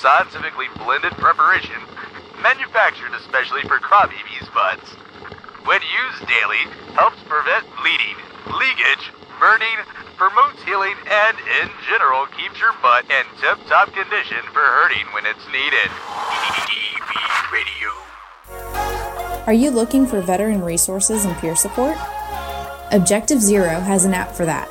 scientifically blended preparation manufactured especially for crybabies' butts. When used daily, helps prevent bleeding, leakage, burning, promotes healing, and in general keeps your butt in tip-top condition for hurting when it's needed. Radio. Are you looking for veteran resources and peer support? Objective Zero has an app for that.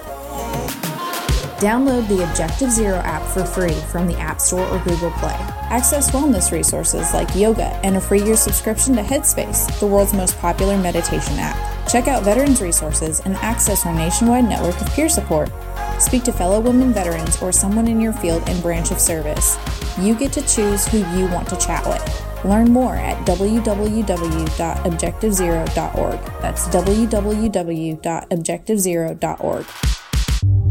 Download the Objective Zero app for free from the App Store or Google Play. Access wellness resources like yoga and a free year subscription to Headspace, the world's most popular meditation app. Check out veterans resources and access our nationwide network of peer support. Speak to fellow women veterans or someone in your field and branch of service. You get to choose who you want to chat with. Learn more at www.objectivezero.org. That's www.objectivezero.org.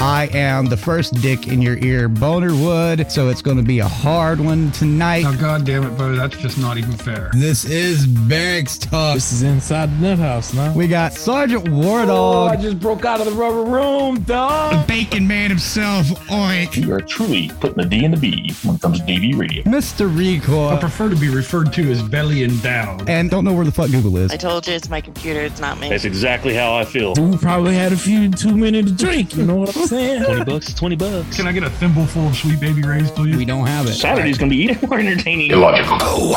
I am the first dick in your ear, Boner Wood, so it's going to be a hard one tonight. Oh, God damn it, Bo, that's just not even fair. This is Barracks Talk. This is inside the nut house now. We got Sergeant War Oh, I just broke out of the rubber room, dog. The Bacon Man himself, Oink, You are truly putting the D in the B when it comes to DV radio. Mr. Recoil. I prefer to be referred to as belly and Down. and don't know where the fuck Google is. I told you it's my computer, it's not me. That's exactly how I feel. Dude probably had a few too many to drink. You know what I'm saying? 20 bucks is 20 bucks. Can I get a thimble full of sweet baby rays, please? We don't have it. Saturday's going to be even more entertaining. Illogical.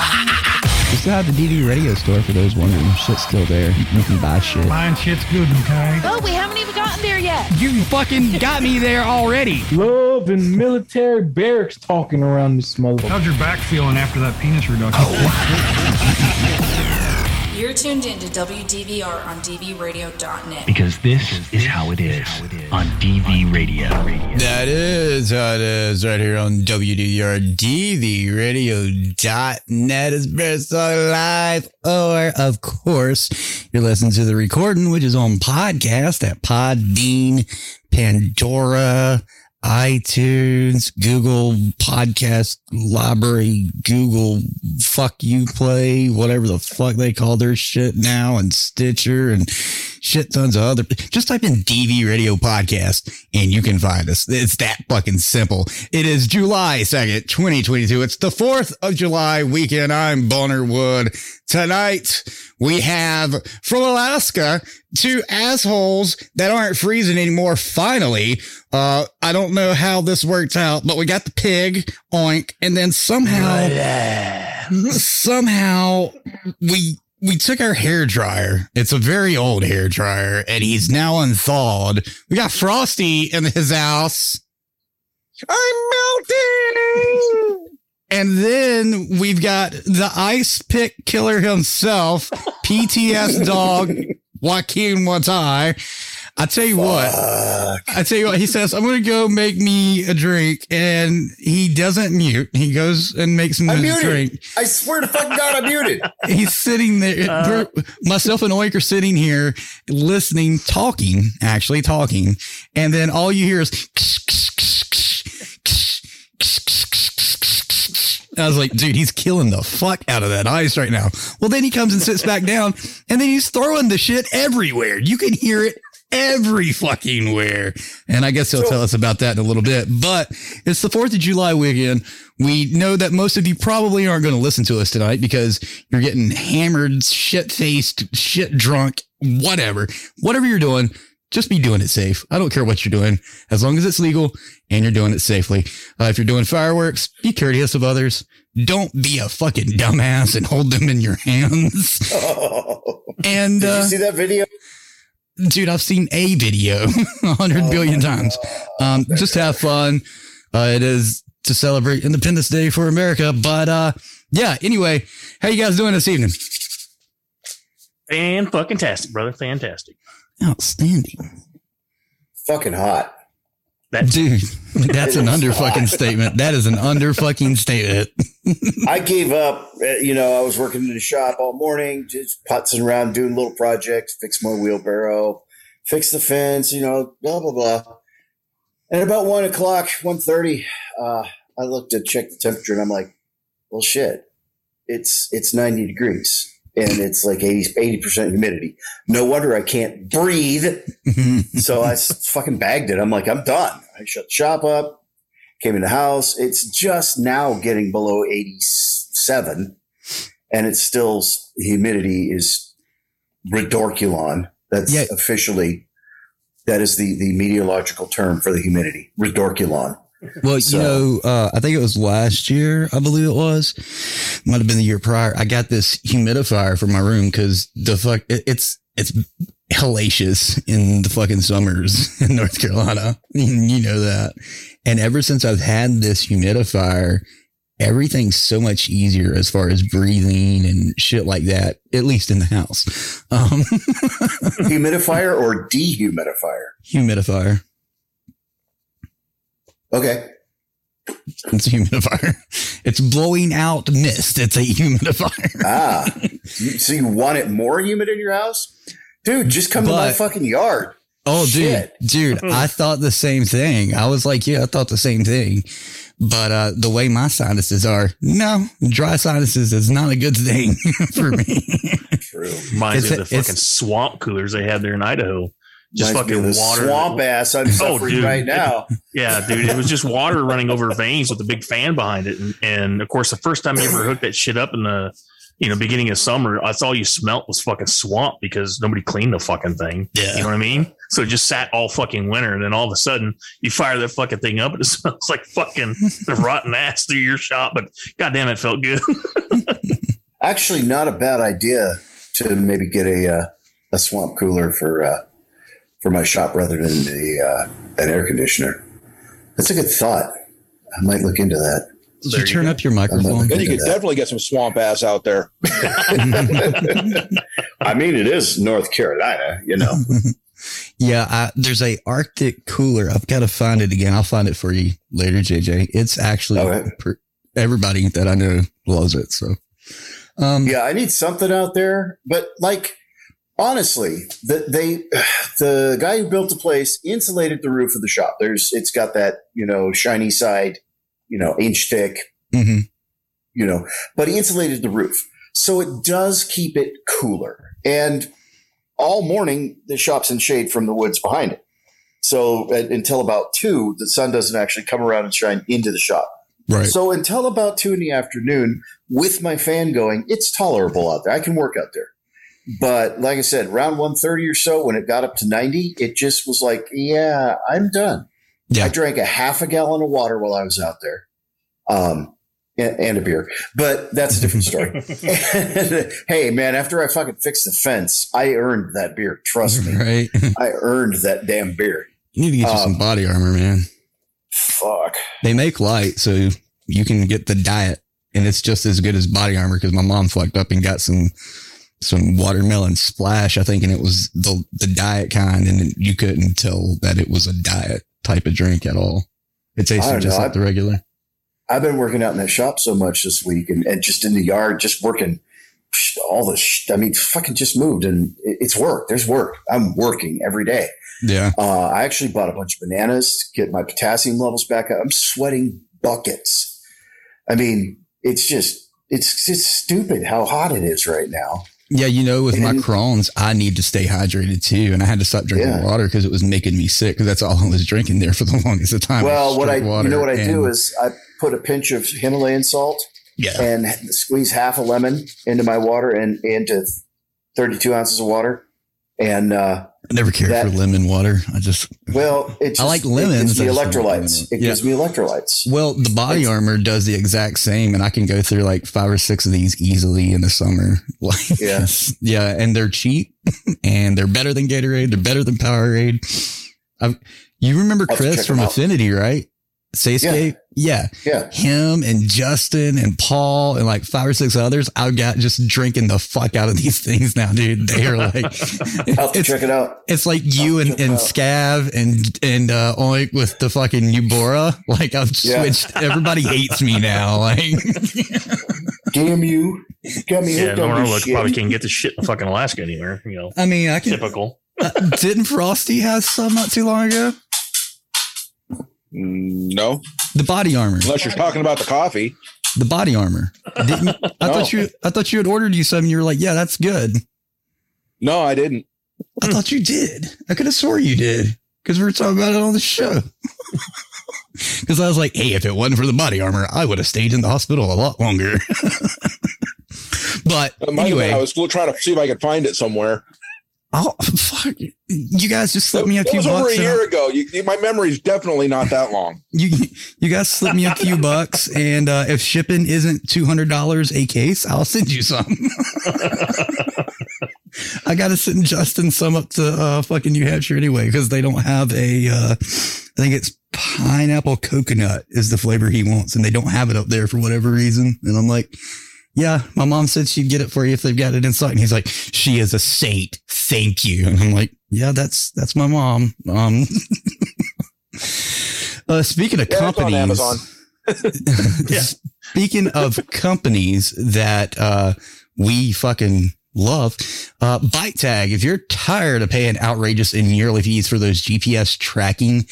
We still have the DV radio store for those wondering. Shit's still there. You can buy shit. Mine shit's good, okay? Oh, we haven't even gotten there yet. You fucking got me there already. Love and military barracks talking around this motherfucker. How's your back feeling after that penis reduction? You're tuned in to WDVR on DVRadio.net. Because this is how it is on DV Radio. That is how it is right here on WDR DV Radio.net is best on live. Or, of course, you're listening to the recording, which is on podcast at Podbean, Pandora, iTunes, Google Podcast Library, Google Fuck You Play, whatever the fuck they call their shit now, and Stitcher and shit tons of other. Just type in DV Radio Podcast and you can find us. It's that fucking simple. It is July 2nd, 2022. It's the 4th of July weekend. I'm Bonner Wood. Tonight we have from Alaska two assholes that aren't freezing anymore. Finally, uh, I don't know how this worked out, but we got the pig oink and then somehow, somehow we, we took our hair dryer. It's a very old hair dryer and he's now unthawed. We got Frosty in his house. I'm melting. And then we've got the ice pick killer himself, PTS dog, Joaquin Watai. I tell you what, I tell you what, he says, I'm going to go make me a drink. And he doesn't mute. He goes and makes me a drink. I swear to fucking God, I'm muted. He's sitting there. Uh. myself and Oink are sitting here listening, talking, actually talking. And then all you hear is. I was like, dude, he's killing the fuck out of that ice right now. Well, then he comes and sits back down and then he's throwing the shit everywhere. You can hear it every fucking where. And I guess he'll tell us about that in a little bit. But it's the 4th of July weekend. We know that most of you probably aren't going to listen to us tonight because you're getting hammered, shit faced, shit drunk, whatever. Whatever you're doing, just be doing it safe. I don't care what you're doing as long as it's legal and you're doing it safely. Uh, if you're doing fireworks, be courteous of others. Don't be a fucking dumbass and hold them in your hands. And Did uh, you see that video? dude, I've seen a video a hundred billion times. Um, just have fun. Uh, it is to celebrate Independence Day for America. But uh, yeah. Anyway, how you guys doing this evening? Fan fucking tastic, brother. Fantastic. Outstanding. Fucking hot. That Dude, that's an under fucking statement. That is an under fucking statement. I gave up. uh, You know, I was working in the shop all morning, just putzing around, doing little projects, fix my wheelbarrow, fix the fence, you know, blah blah blah. And about one o'clock, one thirty, uh, I looked to check the temperature, and I'm like, "Well, shit, it's it's ninety degrees." And it's like 80 percent humidity. No wonder I can't breathe. so I fucking bagged it. I'm like, I'm done. I shut the shop up, came in the house. It's just now getting below 87, and it's still humidity is redorculon. That's Yeah. officially that is the the meteorological term for the humidity. Redorculon. Well, So- you know, uh, I think it was last year, I believe it was. Might have been the year prior. I got this humidifier for my room because the fuck, it, it's, it's hellacious in the fucking summers in North Carolina. you know that. And ever since I've had this humidifier, everything's so much easier as far as breathing and shit like that, at least in the house. Um, Humidifier or dehumidifier? humidifier. Okay. It's a humidifier. It's blowing out mist. It's a humidifier. Ah, so you want it more humid in your house, dude? Just come to my fucking yard. Oh, Shit. dude, dude, I thought the same thing. I was like, yeah, I thought the same thing. But uh, the way my sinuses are, no, dry sinuses is not a good thing for me. True. reminds me It's- of the fucking swamp coolers they had there in Idaho. Just Reminds fucking water. swamp ass I'm Oh, suffering right now. Yeah, dude, it was just water running over veins with a big fan behind it, and, and of course, the first time you ever hooked that shit up in the, you know, beginning of summer, that's all you smelt was fucking swamp because nobody cleaned the fucking thing. Yeah. you know what I mean. So it just sat all fucking winter, and then all of a sudden you fire that fucking thing up, and it smells like fucking rotten ass through your shop. But goddamn, it felt good. Actually, not a bad idea to maybe get a uh, a swamp cooler for uh, for my shop rather than the uh, an air conditioner. That's a good thought. I might look into that. Did There you you turn go. up your microphone? Then you could that. definitely get some swamp ass out there. I mean, it is North Carolina, you know. yeah, I, there's a Arctic cooler. I've got to find it again. I'll find it for you later, JJ. It's actually Okay. per, everybody that I know loves it. So, um, Yeah, I need something out there, but like honestly, the they the guy who built the place insulated the roof of the shop. There's it's got that, you know, shiny side, you know, inch thick, mhm. you know, but he insulated the roof. So it does keep it cooler. And all morning the shop's in shade from the woods behind it. So uh, until about 2, the sun doesn't actually come around and shine into the shop. right. So until about two in the afternoon, with my fan going, it's tolerable out there. I can work out there. But like I said, round 130 or so, when it got up to 90, it just was like, yeah, I'm done. Yeah. I drank a half a gallon of water while I was out there. Um, and, and a beer, but that's a different story. hey, man, after I fucking fixed the fence, I earned that beer. Trust me, right. I earned that damn beer. You need to get you some Um, body armor, man. Fuck. They make light so you can get the diet and it's just as good as body armor because my mom fucked up and got some some watermelon splash, I think, and it was the the diet kind, and you couldn't tell that it was a diet type of drink at all. It tasted just know. like the regular. I've been working out in that shop so much this week and, and just in the yard, just working all the, sh- I mean, fucking just moved and it's work. There's work. I'm working every day. Yeah. Uh, I actually bought a bunch of bananas to get my potassium levels back up. I'm sweating buckets. I mean, it's just, it's just stupid how hot it is right now. Yeah, you know, with my Crohn's, I need to stay hydrated too, and I had to stop drinking Yeah. water because it was making me sick. Because that's all I was drinking there for the longest of time. well, what I, you know what I do is I put a pinch of Himalayan salt yeah, and squeeze half a lemon into my water and into 32 ounces of water. And, uh, I never cared that- for lemon water. I just Well, it just, I like It lemons, gives me I just don't like electrolytes. It Yeah. gives me electrolytes. Well, the body It's- armor does the exact same, and I can go through like five or six of these easily in the summer. Like, Yeah. yeah, and they're cheap, and they're better than Gatorade. They're better than Powerade. I've, you remember I'll have to Chris from out. Affinity, right? Sayscape. Yeah. Yeah. Him and Justin and Paul and like five or six others. I've got just drinking the fuck out of these things now, dude. They are like, I'll it's, check it out. it's like you and, check it and. Scav and, and, uh, Oink with the fucking Eubora. Like I've Yeah. switched. Everybody hates me now. Like, Damn you. Got me Yeah, hooked no, on no, shit. probably can't get the shit in fucking Alaska anywhere. You know, I mean, I can, typical. uh, didn't Frosty have some not too long ago? Mm, No, The body armor. unless you're talking about the coffee. The body armor. Didn't, I thought you, I thought you had ordered you some. You were like, yeah, that's good. No, I didn't. I thought you did. I could have swore you did because we were talking about it on the show. Because I was like, hey, if it wasn't for the body armor, I would have stayed in the hospital a lot longer. but It might have been- anyway, I was still trying to see if I could find it somewhere. Oh, fuck. You guys just slipped me a It few was over a year ago. You, you- my memory's definitely not that long. You, you guys slipped me a few bucks. And uh, if shipping isn't $200 a case, I'll send you some. I got to send Justin some up to uh, fucking New Hampshire anyway because they don't have a. Uh, I think it's pineapple coconut is the flavor he wants, and they don't have it up there for whatever reason. And I'm like, yeah, my mom said she'd get it for you if they've got it in sight. And he's like, she is a saint. Thank you. And I'm like, yeah, that's that's my mom. Um, uh, speaking of Yeah, companies. Speaking of companies that uh, we fucking love, uh, ByteTag. If you're tired of paying outrageous and yearly fees for those GPS tracking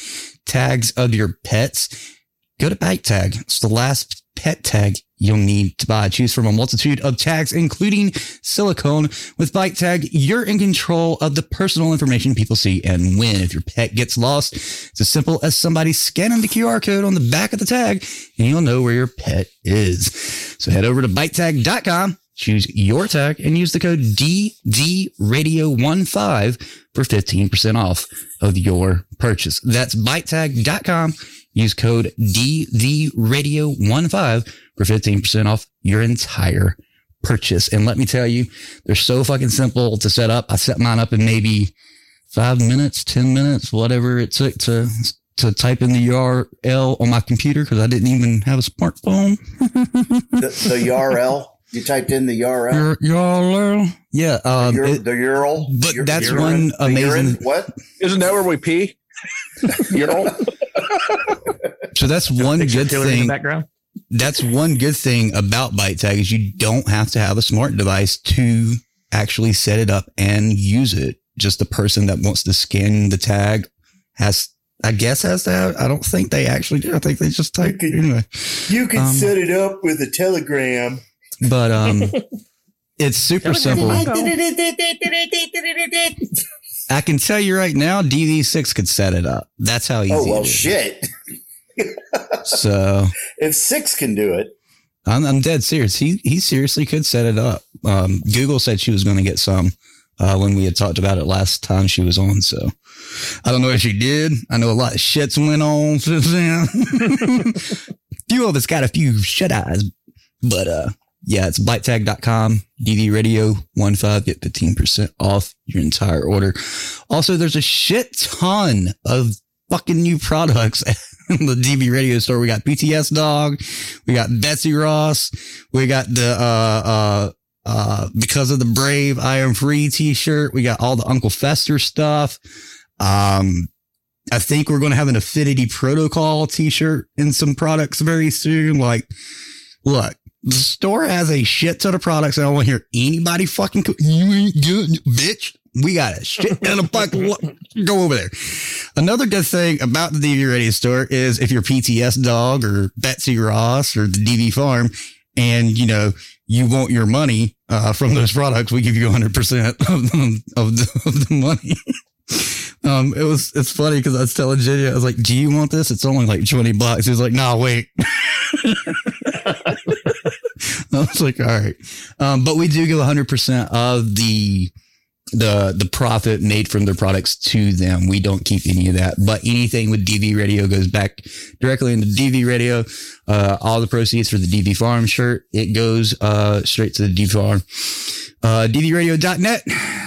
tags of your pets, go to ByteTag. It's the last pet tag you'll need to buy. Choose from a multitude of tags, including silicone. With ByteTag, you're in control of the personal information people see and when. If your pet gets lost, it's as simple as somebody scanning the QR code on the back of the tag and you'll know where your pet is. So head over to bytetag.com, choose your tag and use the code DVRadio15 for 15% off of your purchase. That's bytetag.com. Use code DVRadio15 for 15% off your entire purchase. And let me tell you, they're so fucking simple to set up. I set mine up in maybe five minutes, 10 minutes, whatever it took to, to type in the URL on my computer because I didn't even have a smartphone. the, the URL. You typed in the URL. Your URL? Yeah. Um, Ur- it- the URL. but Ur- that's urine- one the amazing- urine- What? Isn't that where we pee? You know, so that's one good killer in the thing. background. That's one good thing about ByteTag is you don't have to have a smart device to actually set it up and use it. Just the person that wants to scan the tag has, I guess, has to have. I don't think they actually do. I think they just type could- anyway. You can Um, set it up with a telegram. But um, it's super simple. I can tell you right now, DV6 could set it up. That's how easy Oh well, it is. shit. So If six can do it, I'm, I'm dead serious. He he seriously could set it up. Um, Google said she was going to get some uh, when we had talked about it last time she was on. So I don't know if she did. I know a lot of shits went on since then. few of us got a few shut eyes, but uh, yeah, it's bytetag.com, DV radio one five get 15% off your entire order. Also, there's a shit ton of fucking new products in the DV radio store. We got PTS dog. We got Betsy Ross. We got the, uh, uh, uh, because of the brave, I am free t-shirt. We got all the Uncle Fester stuff. Um, I think we're going to have an affinity protocol t-shirt and some products very soon. Like, look, the store has a shit ton of products. I don't want to hear anybody fucking, you ain't bitch. We got a shit ton of lo- go over there. Another good thing about the DV radio store is if you're PTS dog or Betsy Ross or the DV farm and, you know, you want your money, uh, from those products, we give you 100% of of the, of the money. Um, it was, it's funny because I was telling Jenny, I was like, do you want this? It's only like 20 bucks. He was like, no, wait. I was like, all right. Um, but we do give 100% of the, the, the profit made from their products to them. We don't keep any of that, but anything with DV radio goes back directly into DV radio. Uh, all the proceeds for the DV farm shirt, it goes, uh, straight to the DV farm. Uh, dvradio.net.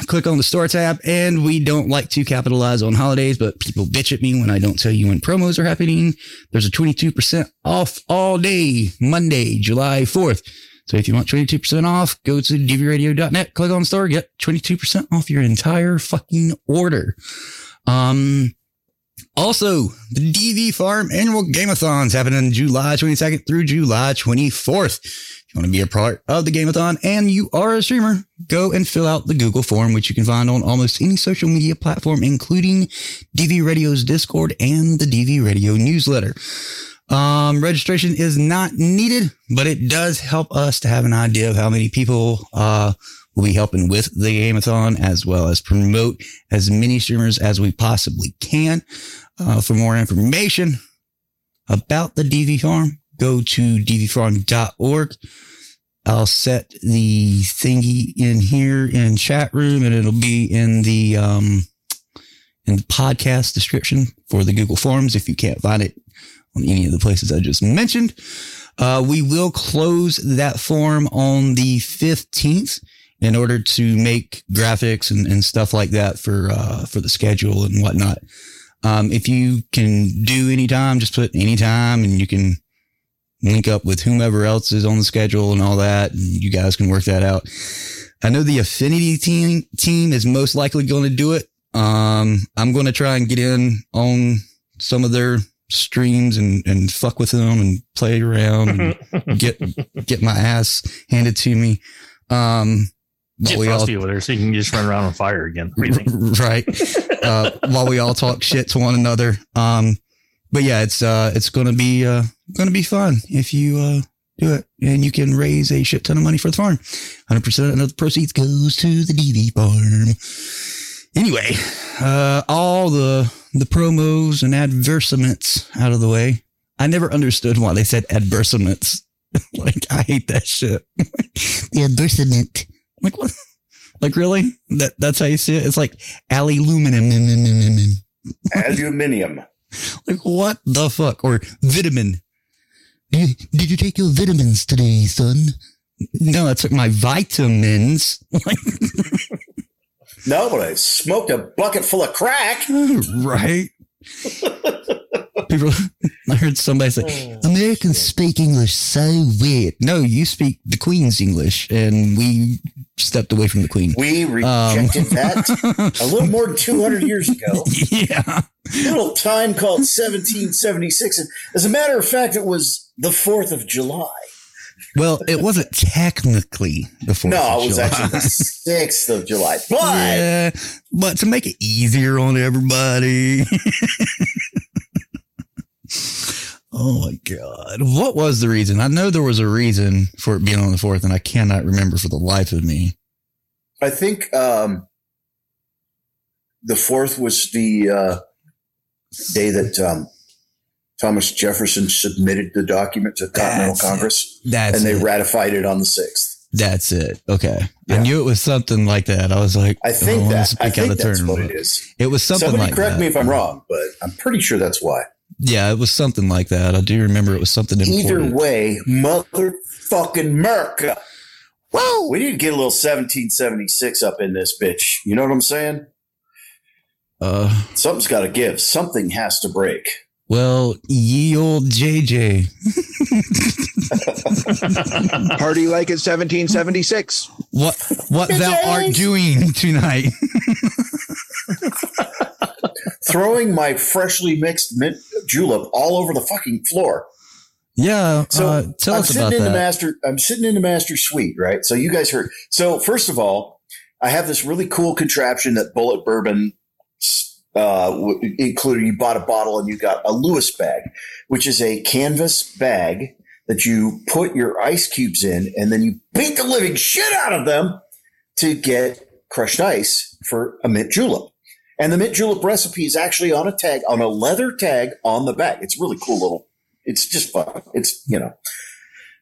click on the store tab. And we don't like to capitalize on holidays, but people bitch at me when I don't tell you when promos are happening. There's a 22% off all day, Monday, July 4th. So if you want 22% off, go to dvradio.net, click on store, get 22% off your entire fucking order. Um, also, the DV Farm annual Gameathons happening July 22nd through July 24th. If you want to be a part of the Gameathon and you are a streamer, go and fill out the Google form, which you can find on almost any social media platform, including DV Radio's Discord and the DV Radio newsletter. Um, registration is not needed, but it does help us to have an idea of how many people, uh, will be helping with the Gameathon as well as promote as many streamers as we possibly can. Uh, for more information about the DV Farm, go to dvfarm.org. I'll set the thingy in here in chat room and it'll be in the, um, in the podcast description for the Google Forms if you can't find it on any of the places I just mentioned. Uh, we will close that form on the 15th in order to make graphics and, and stuff like that for, uh, for the schedule and whatnot. Um, if you can do any time, just put any time and you can link up with whomever else is on the schedule and all that. And you guys can work that out. I know the affinity team team is most likely going to do it. Um, I'm going to try and get in on some of their streams and, and fuck with them and play around and get, get my ass handed to me. Um, Get we all, over there so you can just run around on fire again. What do you think? right. Uh, while we all talk shit to one another. Um, but yeah, it's, uh, it's to be, uh, to be fun if you, uh, do it and you can raise a shit ton of money for the farm. 100% of the proceeds goes to the DV farm. Anyway, uh, all the, the promos and advertisements out of the way. I never understood why they said advertisements. like, I hate that shit. the advertisement. Like, what? Like, really? That, that's how you see it? It's like aluminum. Aluminium. Like, what the fuck? Or vitamin. Did you, did you take your vitamins today, son? No, I took my vitamins. No, but I smoked a bucket full of crack. right? People, I heard somebody say, oh, Americans speak English so weird. No, you speak the Queen's English, and we stepped away from the Queen. We um, rejected that a little more than 200 years ago. Yeah. little time called 1776. And as a matter of fact, it was the 4th of July. Well, it wasn't technically the 4th No, it was July. actually the 6th of July. But yeah, but to make it easier on everybody. oh my god. What was the reason? I know there was a reason for it being on the 4th and I cannot remember for the life of me. I think um, the 4th was the uh, day that um, Thomas Jefferson submitted the document to Continental That's it. Congress. That's and they it. ratified it on the 6th. That's it. Okay. I knew it was something like that. I was like, I think wanna that speak I out think of that's turn, what it is. It was something Somebody like correct that. me if I'm wrong, but I'm pretty sure that's why. Yeah, it was something like that. I do remember it was something Either important. way, motherfucking America. Whoa! We need to get a little 1776 up in this bitch. You know what I'm saying? Uh, Something's got to give. Something has to break. Well, ye old JJ. Party like it's 1776. What what thou art doing tonight? Throwing my freshly mixed mint julep all over the fucking floor. Yeah, So uh, tell I'm us sitting about in the master. I'm sitting in the master suite, right? So you guys heard. So first of all, I have this really cool contraption that Bulleit Bourbon uh, included. You bought a bottle and you got a Lewis bag, which is a canvas bag that you put your ice cubes in, and then you beat the living shit out of them to get crushed ice for a mint julep. And the mint julep recipe is actually on a tag, on a leather tag on the back. It's really cool little. It's just fun. It's you know.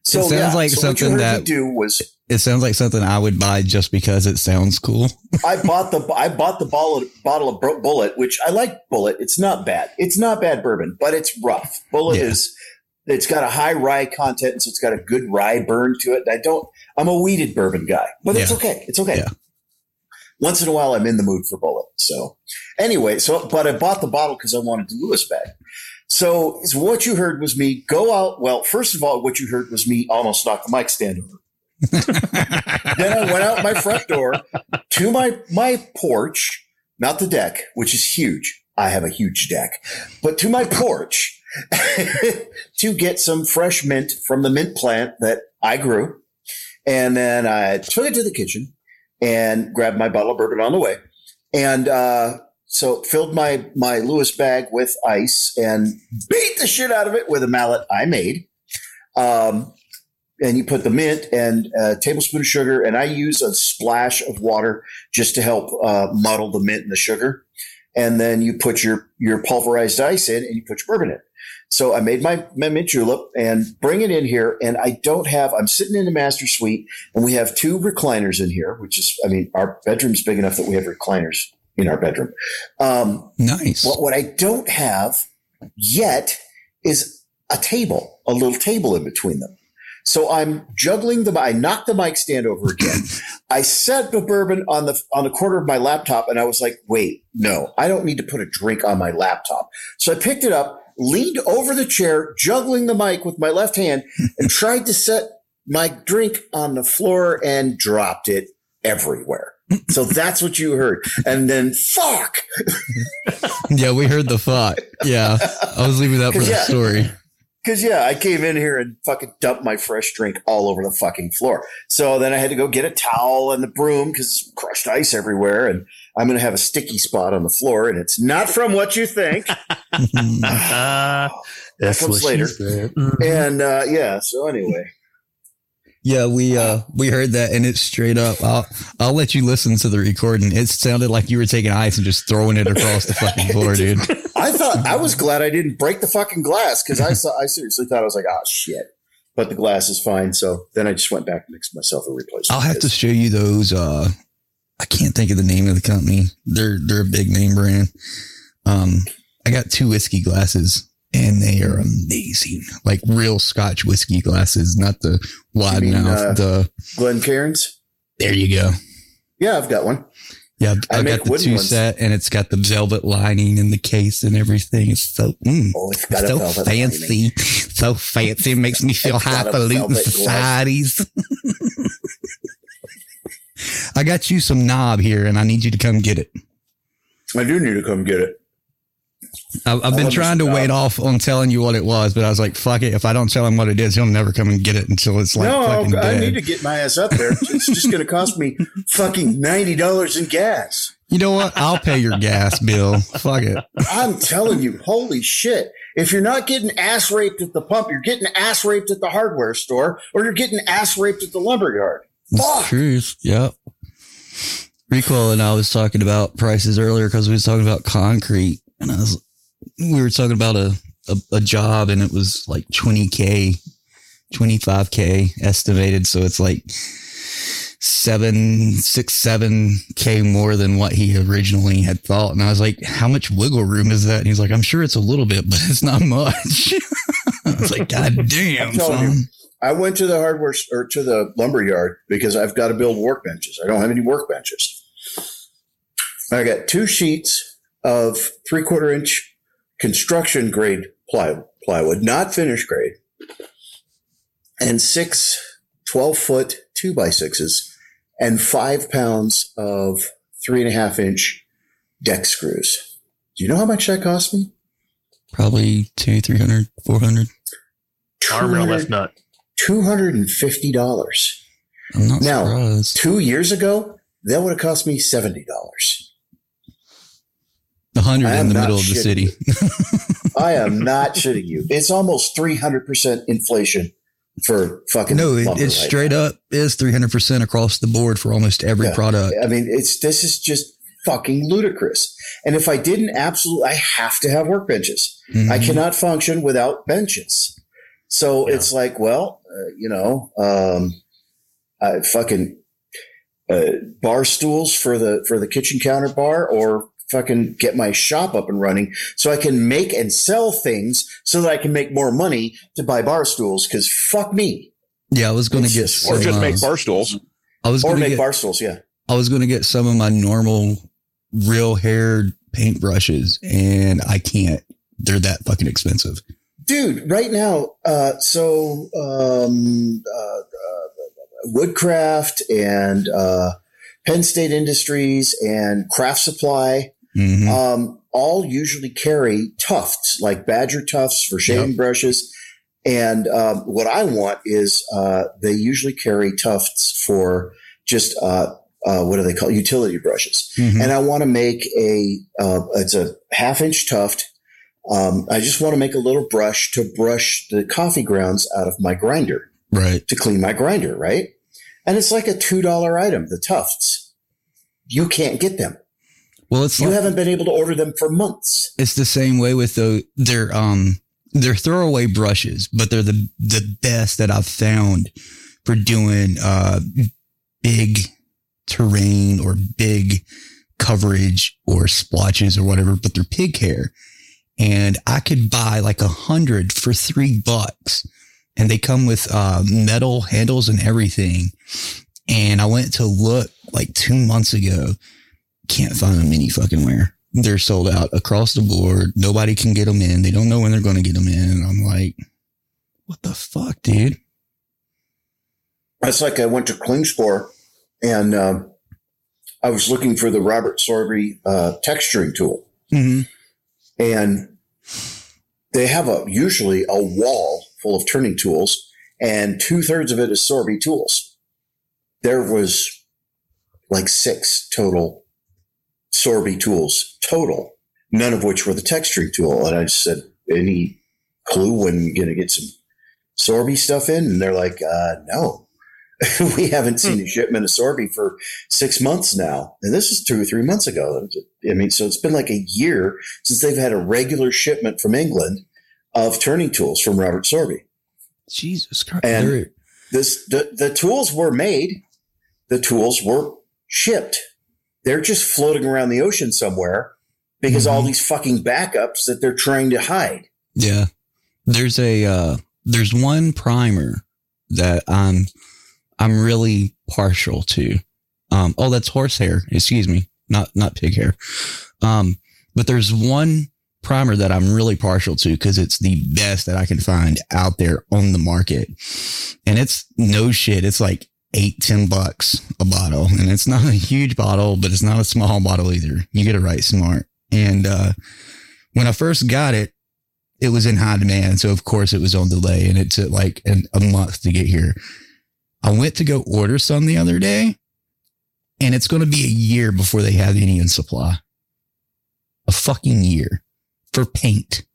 So it sounds like so what you something that do was it sounds like something I would buy just because it sounds cool. I bought the I bought the bottle bottle of Bulleit, which I like Bulleit. It's not bad. It's not bad bourbon, but it's rough. Bulleit Yeah. is it's got a high rye content, and so it's got a good rye burn to it. I don't. I'm a wheated bourbon guy, but it's okay. It's okay. Yeah. once in a while I'm in the mood for Bulleit. So anyway, so but I bought the bottle because I wanted the Lewis bag. So, so what you heard was me go out. Well, first of all, what you heard was me almost knock the mic stand over. Then I went out my front door to my my porch, not the deck, which is huge. I have a huge deck, but to my porch to get some fresh mint from the mint plant that I grew. And then I took it to the kitchen and grabbed my bottle of bourbon on the way. And uh, so filled my my Lewis bag with ice and beat the shit out of it with a mallet I made. Um, and you put the mint and a tablespoon of sugar, and I use a splash of water just to help uh, muddle the mint and the sugar. And then you put your your pulverized ice in, and you put your bourbon in. So I made my, my mint julep and bring it in here. And I don't have, I'm sitting in the master suite and we have two recliners in here, which is, I mean, our bedroom's big enough that we have recliners in our bedroom. Um, nice. What, what I don't have yet is a table, a little table in between them. So I'm juggling the. Mic I knocked the mic stand over again. I set the bourbon on the on the corner of my laptop, and I was like, "Wait, no, I don't need to put a drink on my laptop." So I picked it up, leaned over the chair, juggling the mic with my left hand, and tried to set my drink on the floor and dropped it everywhere. So that's what you heard. And then fuck. yeah, we heard the fuck. Yeah. I was leaving that for the Yeah. story. Cause yeah, I came in here and fucking dumped my fresh drink all over the fucking floor. So then I had to go get a towel and the broom because crushed ice everywhere. And I'm going to have a sticky spot on the floor. And it's not from what you think. That's comes later. she said. and uh, yeah, so anyway. Yeah, we uh we heard that and it's straight up. I'll I'll let you listen to the recording. It sounded like you were taking ice and just throwing it across the fucking floor, dude. I thought I was glad I didn't break the fucking glass because I saw I seriously thought I was like, oh shit. But the glass is fine. So then I just went back and mixed myself a replacement. I'll have to show you those uh I can't think of the name of the company. They're they're a big name brand. Um I got two whiskey glasses and they are amazing. Like real scotch whiskey glasses, not the wide mouth. uh, the Glencairns. there you go. Yeah, I've got one. Yeah, I I got the two ones. set, and it's got the velvet lining in the case and everything. It's so mm, Oh, it's so fancy, so fancy. It makes me feel It's got a highfalutin societies. I got you some knob here, and I need you to come get it. I do need to come get it. I've, I've been trying to wait off on telling you what it was, but I was like, "Fuck it! If I don't tell him what it is, he'll never come and get it until it's like no, fucking I need to get my ass up there. It's just going to cost me fucking ninety dollars in gas. you know what? I'll pay your gas bill. Fuck it. I'm telling you, holy shit! If you're not getting ass raped at the pump, you're getting ass raped at the hardware store, or you're getting ass raped at the lumberyard. It's Fuck. truth. Yep. Recoil and I was talking about prices earlier because we was talking about concrete, and I was we were talking about a, a a job, and it was like twenty k, twenty five k estimated. So it's like seven, six, seven k more than what he originally had thought. And I was like, "How much wiggle room is that?" And he's like, "I'm sure it's a little bit, but it's not much." I was like, "God damn, I'm you. son." I went to the hardware or to the lumber yard because I've got to build workbenches. I don't have any workbenches. I got two sheets of three quarter inch construction grade ply, plywood, not finished grade, and six 12 foot two by sixes and five pounds of three and a half inch deck screws. Do you know how much that cost me? Probably two, three hundred, four hundred. Arm and a left nut. $250. I'm Now, surprised. two years ago, that would have cost me $70. A hundred in the middle of the city. I am not shitting you. It's almost 300% inflation for fucking no, it, it's right straight up is three hundred percent across the board for almost every Yeah. product. I mean, it's this is just fucking ludicrous. And if I didn't absolutely, I have to have workbenches. I Mhm. cannot function without benches. So Yeah. it's like, well, uh, you know, um, I fucking uh, bar stools for the for the kitchen counter bar, or fucking get my shop up and running so I can make and sell things so that I can make more money to buy bar stools. Because fuck me, Yeah, I was going to get just- some, Or just uh, make bar stools. I was or going to make get bar stools. Yeah, I was going to get some of my normal real hair paintbrushes and I can't. They're that fucking expensive. dude right now uh so um uh, uh woodcraft and uh penn state industries and craft supply Mhm. um all usually carry tufts like badger tufts for shaving brushes and um, what i want is uh they usually carry tufts for just uh uh, what do they call utility brushes? Mhm. And I want to make a uh, it's a half inch tuft um, I just want to make a little brush to brush the coffee grounds out of my grinder Right. to clean my grinder, right? And it's like a two dollar item, the tufts. You can't get them. Well, it's You like, haven't been able to order them for months. it's the same way with the they're um they're throwaway brushes, but they're the the best that I've found for doing uh big terrain or big coverage or splotches or whatever, but they're pig hair. And I could buy like a hundred for three bucks. And they come with uh metal handles and everything. And I went to look like two months ago. Can't find them any fucking where. They're sold out across the board. Nobody can get them in. They don't know when they're going to get them in. And I'm like, what the fuck, dude? It's like I went to Klingspor and um, I was looking for the Robert Sorby uh, texturing tool. Mm-hmm. and they have a usually a wall full of turning tools, and two thirds of it is Sorby tools. There was like six total Sorby tools total, none of which were the texturing tool. And I just said, "Any clue when you're gonna get some Sorby stuff in?" And they're like, uh, "No." we haven't seen a shipment of Sorby for six months now. And this is two or three months ago. I mean, so it's been like a year since they've had a regular shipment from England of turning tools from Robert Sorby. Jesus Christ. And this the, the tools were made, the tools were shipped. They're just floating around the ocean somewhere because all these fucking backups that they're trying to hide. Yeah. There's a uh there's one primer that I'm I'm really partial to. Um oh that's horsehair, excuse me. Not not pig hair. Um but there's one primer that I'm really partial to because it's the best that I can find out there on the market. And it's no shit. It's like eight, ten bucks a bottle. And it's not a huge bottle, but it's not a small bottle either. You get it right smart. And uh when I first got it, it was in high demand. So of course it was on delay and it took like an, a month to get here. I went to go order some the other day and it's going to be a year before they have any in supply. A fucking year for paint,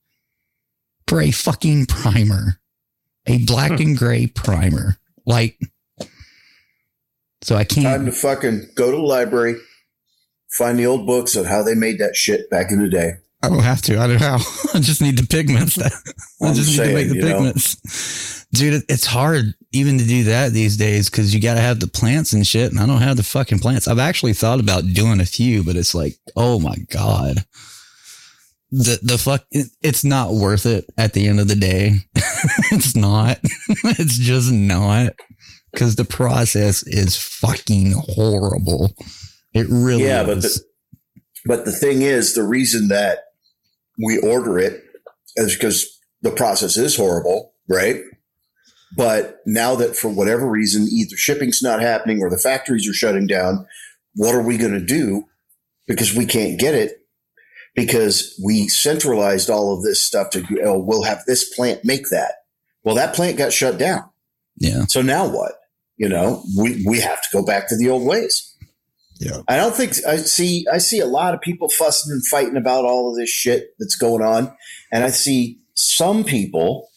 for a fucking primer, a black and gray primer. Like, so I can't. Time to fucking go to the library, find the old books of how they made that shit back in the day. I don't have to. I don't know. I just need the pigments. I just need to make the you know. pigments. Dude, it's hard even to do that these days because you got to have the plants and shit. And I don't have the fucking plants. I've actually thought about doing a few, but it's like, oh my God. The, the fuck, it- it's not worth it at the end of the day. it's not. it's just not because the process is fucking horrible. It really yeah, but is. the, but the thing is, the reason that we order it is because the process is horrible, right? But now that for whatever reason, either shipping's not happening or the factories are shutting down, what are we going to do? Because we can't get it because we centralized all of this stuff to, oh, we'll have this plant make that. Well, that plant got shut down. yeah. So now what? You know, we, we have to go back to the old ways. Yeah. I don't think I see I see a lot of people fussing and fighting about all of this shit that's going on. And I see some people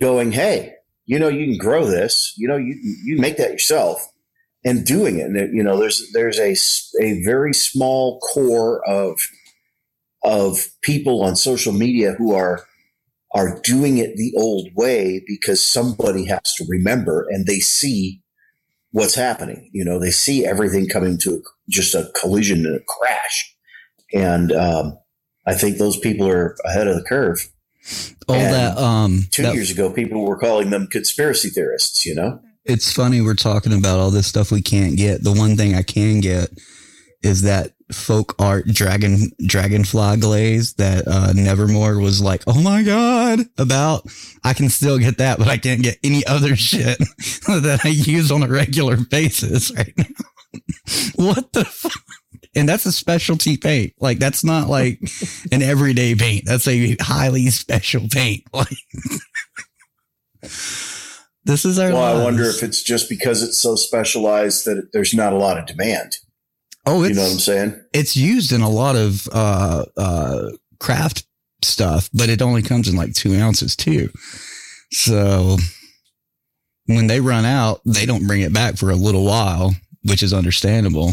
going, Hey, you know, you can grow this, you know, you you make that yourself and doing it. And you know, there's there's a a very small core of of people on social media who are are doing it the old way because somebody has to remember and they see what's happening. You know, they see everything coming to a, just a collision and a crash. And um, I think those people are ahead of the curve. All And that, um, Two that- years ago, people were calling them conspiracy theorists, you know? It's funny we're talking about all this stuff we can't get. The one thing I can get is that folk art dragon dragonfly glaze that uh, Nevermore was like, oh my god, about. I can still get that, but I can't get any other shit that I use on a regular basis right now. what the fuck? And that's a specialty paint. Like that's not like an everyday paint. That's a highly special paint. Like this is our. Well, I wonder if it's just because it's so specialized that there's not a lot of demand. Oh, it's, You know what I'm saying? It's used in a lot of uh, uh, craft stuff, but it only comes in like two ounces too. So when they run out, they don't bring it back for a little while, which is understandable.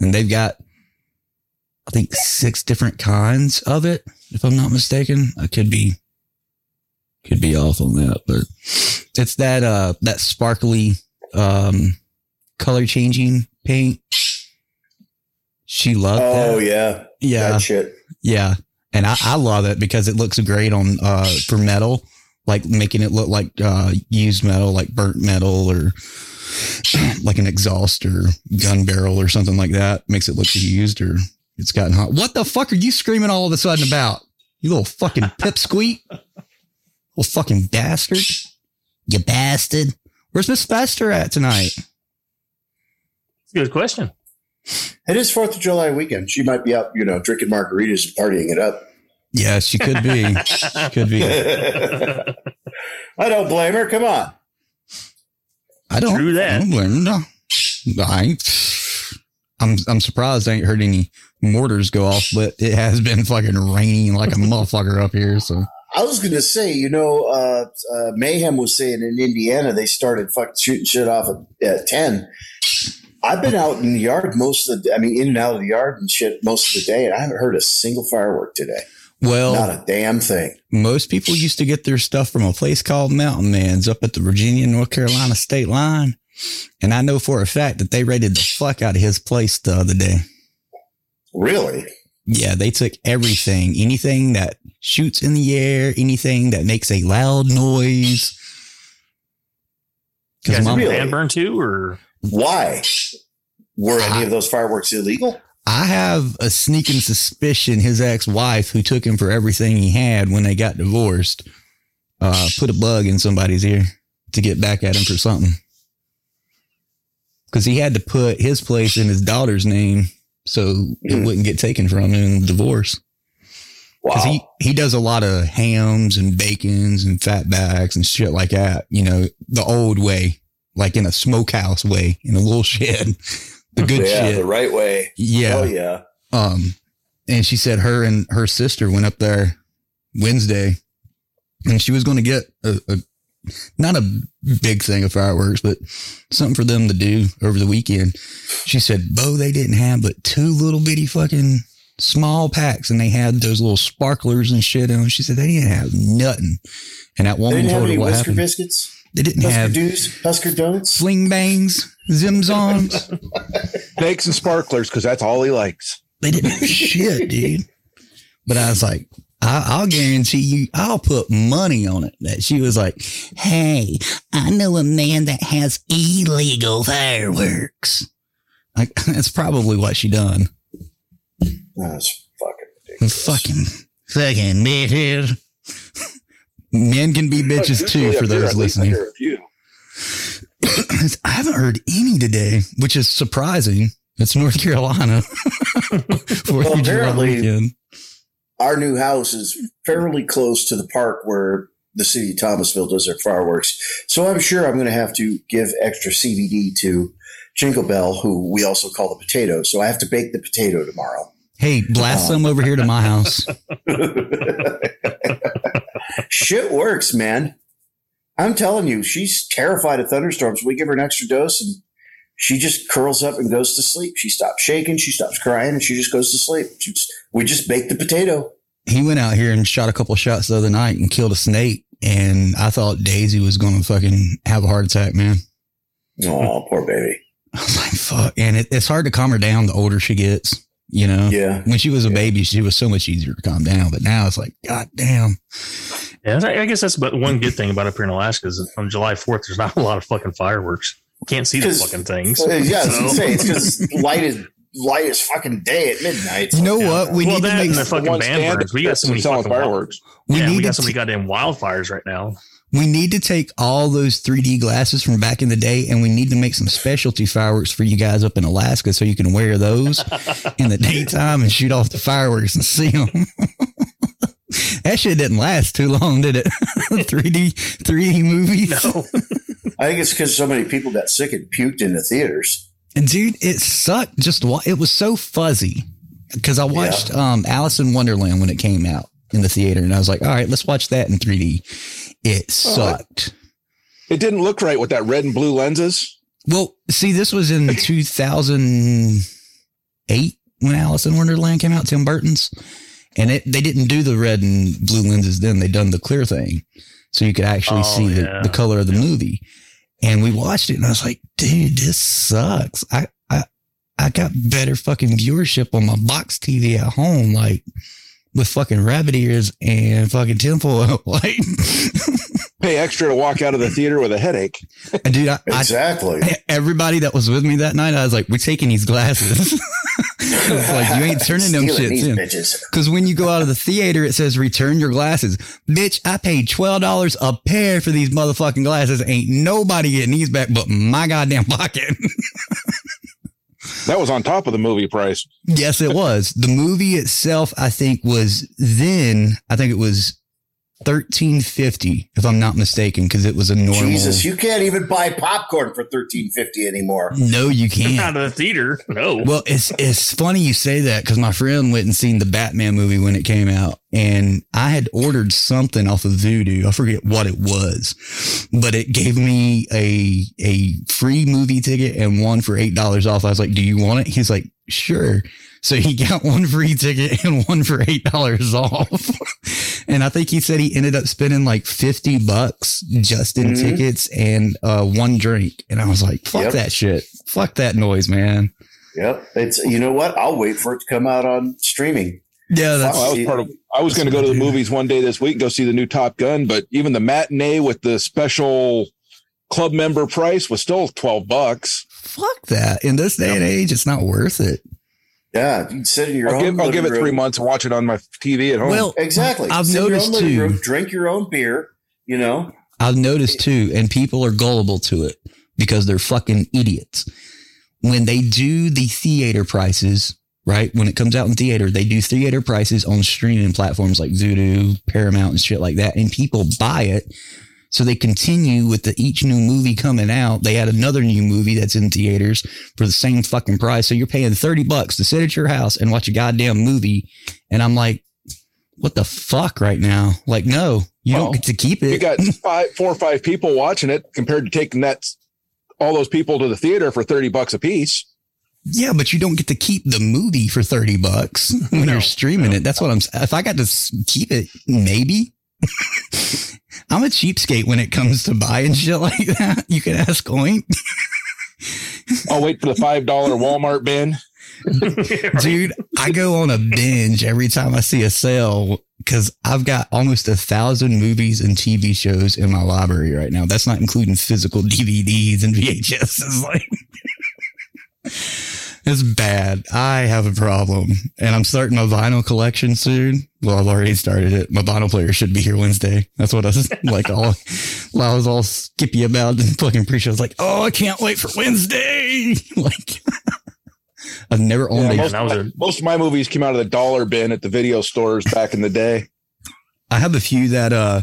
And they've got, I think, six different kinds of it, if I'm not mistaken. I could be could be off on that, but it's that uh that sparkly um color changing paint. She loved that. Oh that. yeah, Yeah. that shit. Yeah. And I, I love it because it looks great on uh for metal, like making it look like uh used metal, like burnt metal or like an exhaust or gun barrel or something like that. Makes it look used or it's gotten hot. What the fuck are you screaming all of a sudden about? You little fucking pipsqueak. Little fucking bastard. You bastard. Where's Miss Fester at tonight? Good question. It is Fourth of July weekend. She might be out, you know, drinking margaritas and partying it up. Yeah, she could be. She could be. I don't blame her. Come on. I don't. True that. I don't blame her. No. I ain't. I'm I'm surprised I ain't heard any mortars go off, but it has been fucking raining like a motherfucker up here. So I was going to say, you know, uh, uh, Mayhem was saying in Indiana they started fucking shooting shit off at, at 10. I've been out in the yard most of the I mean, in and out of the yard and shit most of the day, and I haven't heard a single firework today. well, Not a damn thing. most people used to get their stuff from a place called Mountain Man's up at the Virginia North Carolina state line, and I know for a fact that they raided the fuck out of his place the other day. Really? Yeah, they took everything, anything that shoots in the air, anything that makes a loud noise. You guys my- have Really? fan burn too, or Why? Were any of those fireworks illegal? I have a sneaking suspicion his ex-wife, who took him for everything he had when they got divorced, uh, put a bug in somebody's ear to get back at him for something. Because he had to put his place in his daughter's name so it wouldn't get taken from him in divorce. Because Wow. he, he does a lot of hams and bacons and fatbacks and shit like that, you know, the old way, like in a smokehouse way, in a little shed. The good yeah, shit. the right way. Yeah. Oh yeah. Um, and she said her and her sister went up there Wednesday and she was going to get a, a, not a big thing of fireworks, but something for them to do over the weekend. She said, Bo, they didn't have but two little bitty fucking small packs and they had those little sparklers and shit on. She said they didn't have nothing. And that woman told her what happened. biscuits, They didn't have Husker have Doos, Husker Donuts. sling bangs, zimzoms. Snakes and sparklers, because that's all he likes. They didn't have shit, dude. But I was like, I, I'll guarantee you, I'll put money on it that she was like, Hey, I know a man that has illegal fireworks. Like, that's probably what she done. That's fucking ridiculous. Fucking, fucking bitches. Men can be bitches too, for those listening. I haven't heard any today, which is surprising. It's North Carolina. Well, apparently- weekend. Our new house is fairly close to the park where the city of Thomasville does their fireworks. So I'm sure I'm going to have to give extra CBD to Jingle Bell, who we also call the potato. So I have to bake the potato tomorrow. Hey, blast some over here to my house. Shit works, man. I'm telling you, she's terrified of thunderstorms. We give her an extra dose and she just curls up and goes to sleep. She stops shaking, she stops crying, and she just goes to sleep. She just, we just bake the potato. He went out here and shot a couple shots the other night and killed a snake. And I thought Daisy was going to fucking have a heart attack, man. Oh, poor baby. I was like, fuck. And it, it's hard to calm her down the older she gets. You know, Yeah. When she was a baby, she was so much easier to calm down. But now it's like, God damn. Yeah, I I guess that's but one good thing about up here in Alaska is on July 4th, there's not a lot of fucking fireworks. Can't see the 'Cause- fucking things. Uh, yeah, So- gonna it's because light is light as fucking day at midnight. You know what? We well, need to make and the fucking one band stand birds. We got so many fucking fireworks. We yeah, need we got so many t- goddamn wildfires right now. We need to take all those 3D glasses from back in the day and we need to make some specialty fireworks for you guys up in Alaska so you can wear those in the daytime and shoot off the fireworks and see them. that shit didn't last too long, did it? 3D 3D movies. No. I think it's because so many people got sick and puked in the theaters. And dude, it sucked. Just wa- it was so fuzzy because I watched um Alice in Wonderland when it came out in the theater, and I was like, all right, let's watch that in 3D. It oh, sucked. It didn't look right with that red and blue lenses. Well, see, this was in 2008 when Alice in Wonderland came out, Tim Burton's, and it they didn't do the red and blue lenses then. They done the clear thing, so you could actually Oh, see yeah. the color of the movie. And we watched it, and I was like, dude, this sucks. I I I got better fucking viewership on my box TV at home, like with fucking rabbit ears and fucking tinfoil. like, Pay extra to walk out of the theater with a headache. and dude, I, I Exactly. everybody that was with me that night, I was like, we're taking these glasses. like, you ain't turning them Stealing shits these in. Because when you go out of the theater, it says return your glasses. Bitch, I paid $12 a pair for these motherfucking glasses. Ain't nobody getting these back but my goddamn pocket. That was on top of the movie price. yes, it was. The movie itself, I think, was then, I think it was thirteen fifty, if I'm not mistaken, because it was a normal. Jesus, you can't even buy popcorn for thirteen fifty anymore. no, you can't. Out of the theater. No. Well, it's it's funny you say that because my friend went and seen the Batman movie when it came out, and I had ordered something off of Vudu. I forget what it was, but it gave me a a free movie ticket and one for eight dollars off. I was like, "Do you want it?" He's like, "Sure." So he got one free ticket and one for eight dollars off. and I think he said he ended up spending like fifty bucks just in Mhm. tickets and uh, one drink. And I was like, "Fuck Yep. that shit! Fuck that noise, man." Yep. It's you know what? I'll wait for it to come out on streaming. Yeah, that's Oh, I was part of. I was going to go to the movies one day this week and go see the new Top Gun, but even the matinee with the special club member price was still twelve bucks. fuck that. In this day and age, it's not worth it. Yeah, you can sit in your I'll own. give, I'll give it living three months and watch it on my TV at home. Well, Exactly. I've Sit in your own noticed too. room, drink your own beer. You know. I've noticed too, and people are gullible to it because they're fucking idiots. When they do the theater prices, right? When it comes out in theater, they do theater prices on streaming platforms like Vudu, Paramount, and shit like that, and people buy it. So they continue with the each new movie coming out. They add another new movie that's in theaters for the same fucking price. So you're paying 30 bucks to sit at your house and watch a goddamn movie. And I'm like, what the fuck right now? Like, no, you Well, don't get to keep it. you got five, four or five people watching it compared to taking that all those people to the theater for thirty bucks a piece. Yeah, but you don't get to keep the movie for 30 bucks when No, you're streaming no. it. That's what I'm if I got to keep it, maybe. I'm a cheapskate when it comes to buying shit like that. You can ask Oink. I'll wait for the five dollar Walmart bin. Dude, I go on a binge every time I see a sale because I've got almost a thousand movies and TV shows in my library right now. That's not including physical DVDs and VHS. It's like, it's bad. I have a problem and I'm starting my vinyl collection soon. Well, I've already started it. My vinyl player should be here Wednesday. That's what I was like, all, I was all skippy about and fucking pre-show. I was like, oh, I can't wait for Wednesday. like, I've never owned Yeah, a most, that was of a- my, most of my movies came out of the dollar bin at the video stores back in the day. I have a few that uh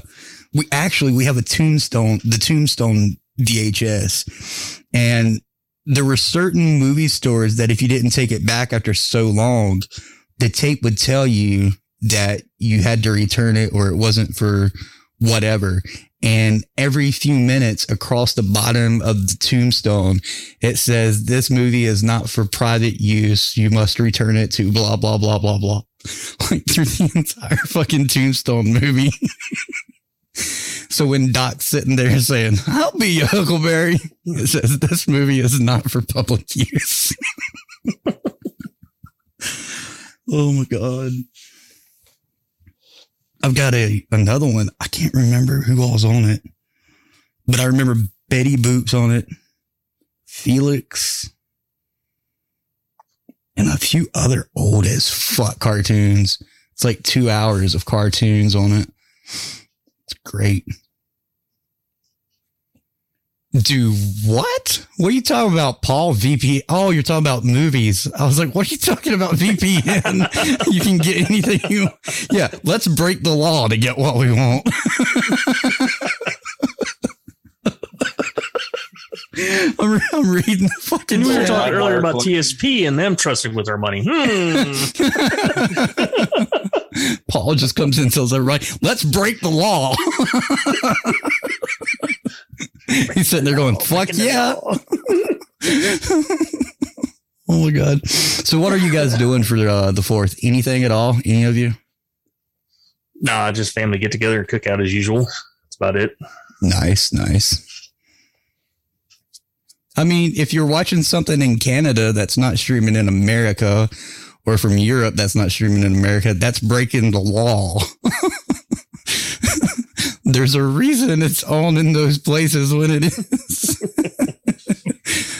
we actually we have a tombstone the tombstone VHS and there were certain movie stores that if you didn't take it back after so long the tape would tell you that you had to return it or it wasn't for whatever. And every few minutes across the bottom of the tombstone it says this movie is not for private use. You must return it to blah blah blah blah blah. Like through the entire fucking tombstone movie. so when Doc's sitting there saying, I'll be your Huckleberry, it says this movie is not for public use. Oh my god. I've got a another one. I can't remember who all's on it. But I remember Betty Boop's on it. Felix. And a few other old as fuck cartoons. It's like two hours of cartoons on it. It's great. Do what? What are you talking about, Paul? VP? Oh, you're talking about movies. I was like, what are you talking about, VPN? you can get anything you. Yeah, let's break the law to get what we want. I'm, I'm reading the fucking. we were talking earlier about TSP and them trusting with our money. Hmm. Paul just comes in and tells everybody, let's break the law. He's sitting there going, fuck yeah. oh my God. So, what are you guys doing for uh, the fourth? Anything at all? Any of you? nah, just family get together and cook out as usual. That's about it. Nice, nice. I mean, if you're watching something in Canada that's not streaming in America or from Europe that's not streaming in America, that's breaking the law. There's a reason it's on in those places when it is.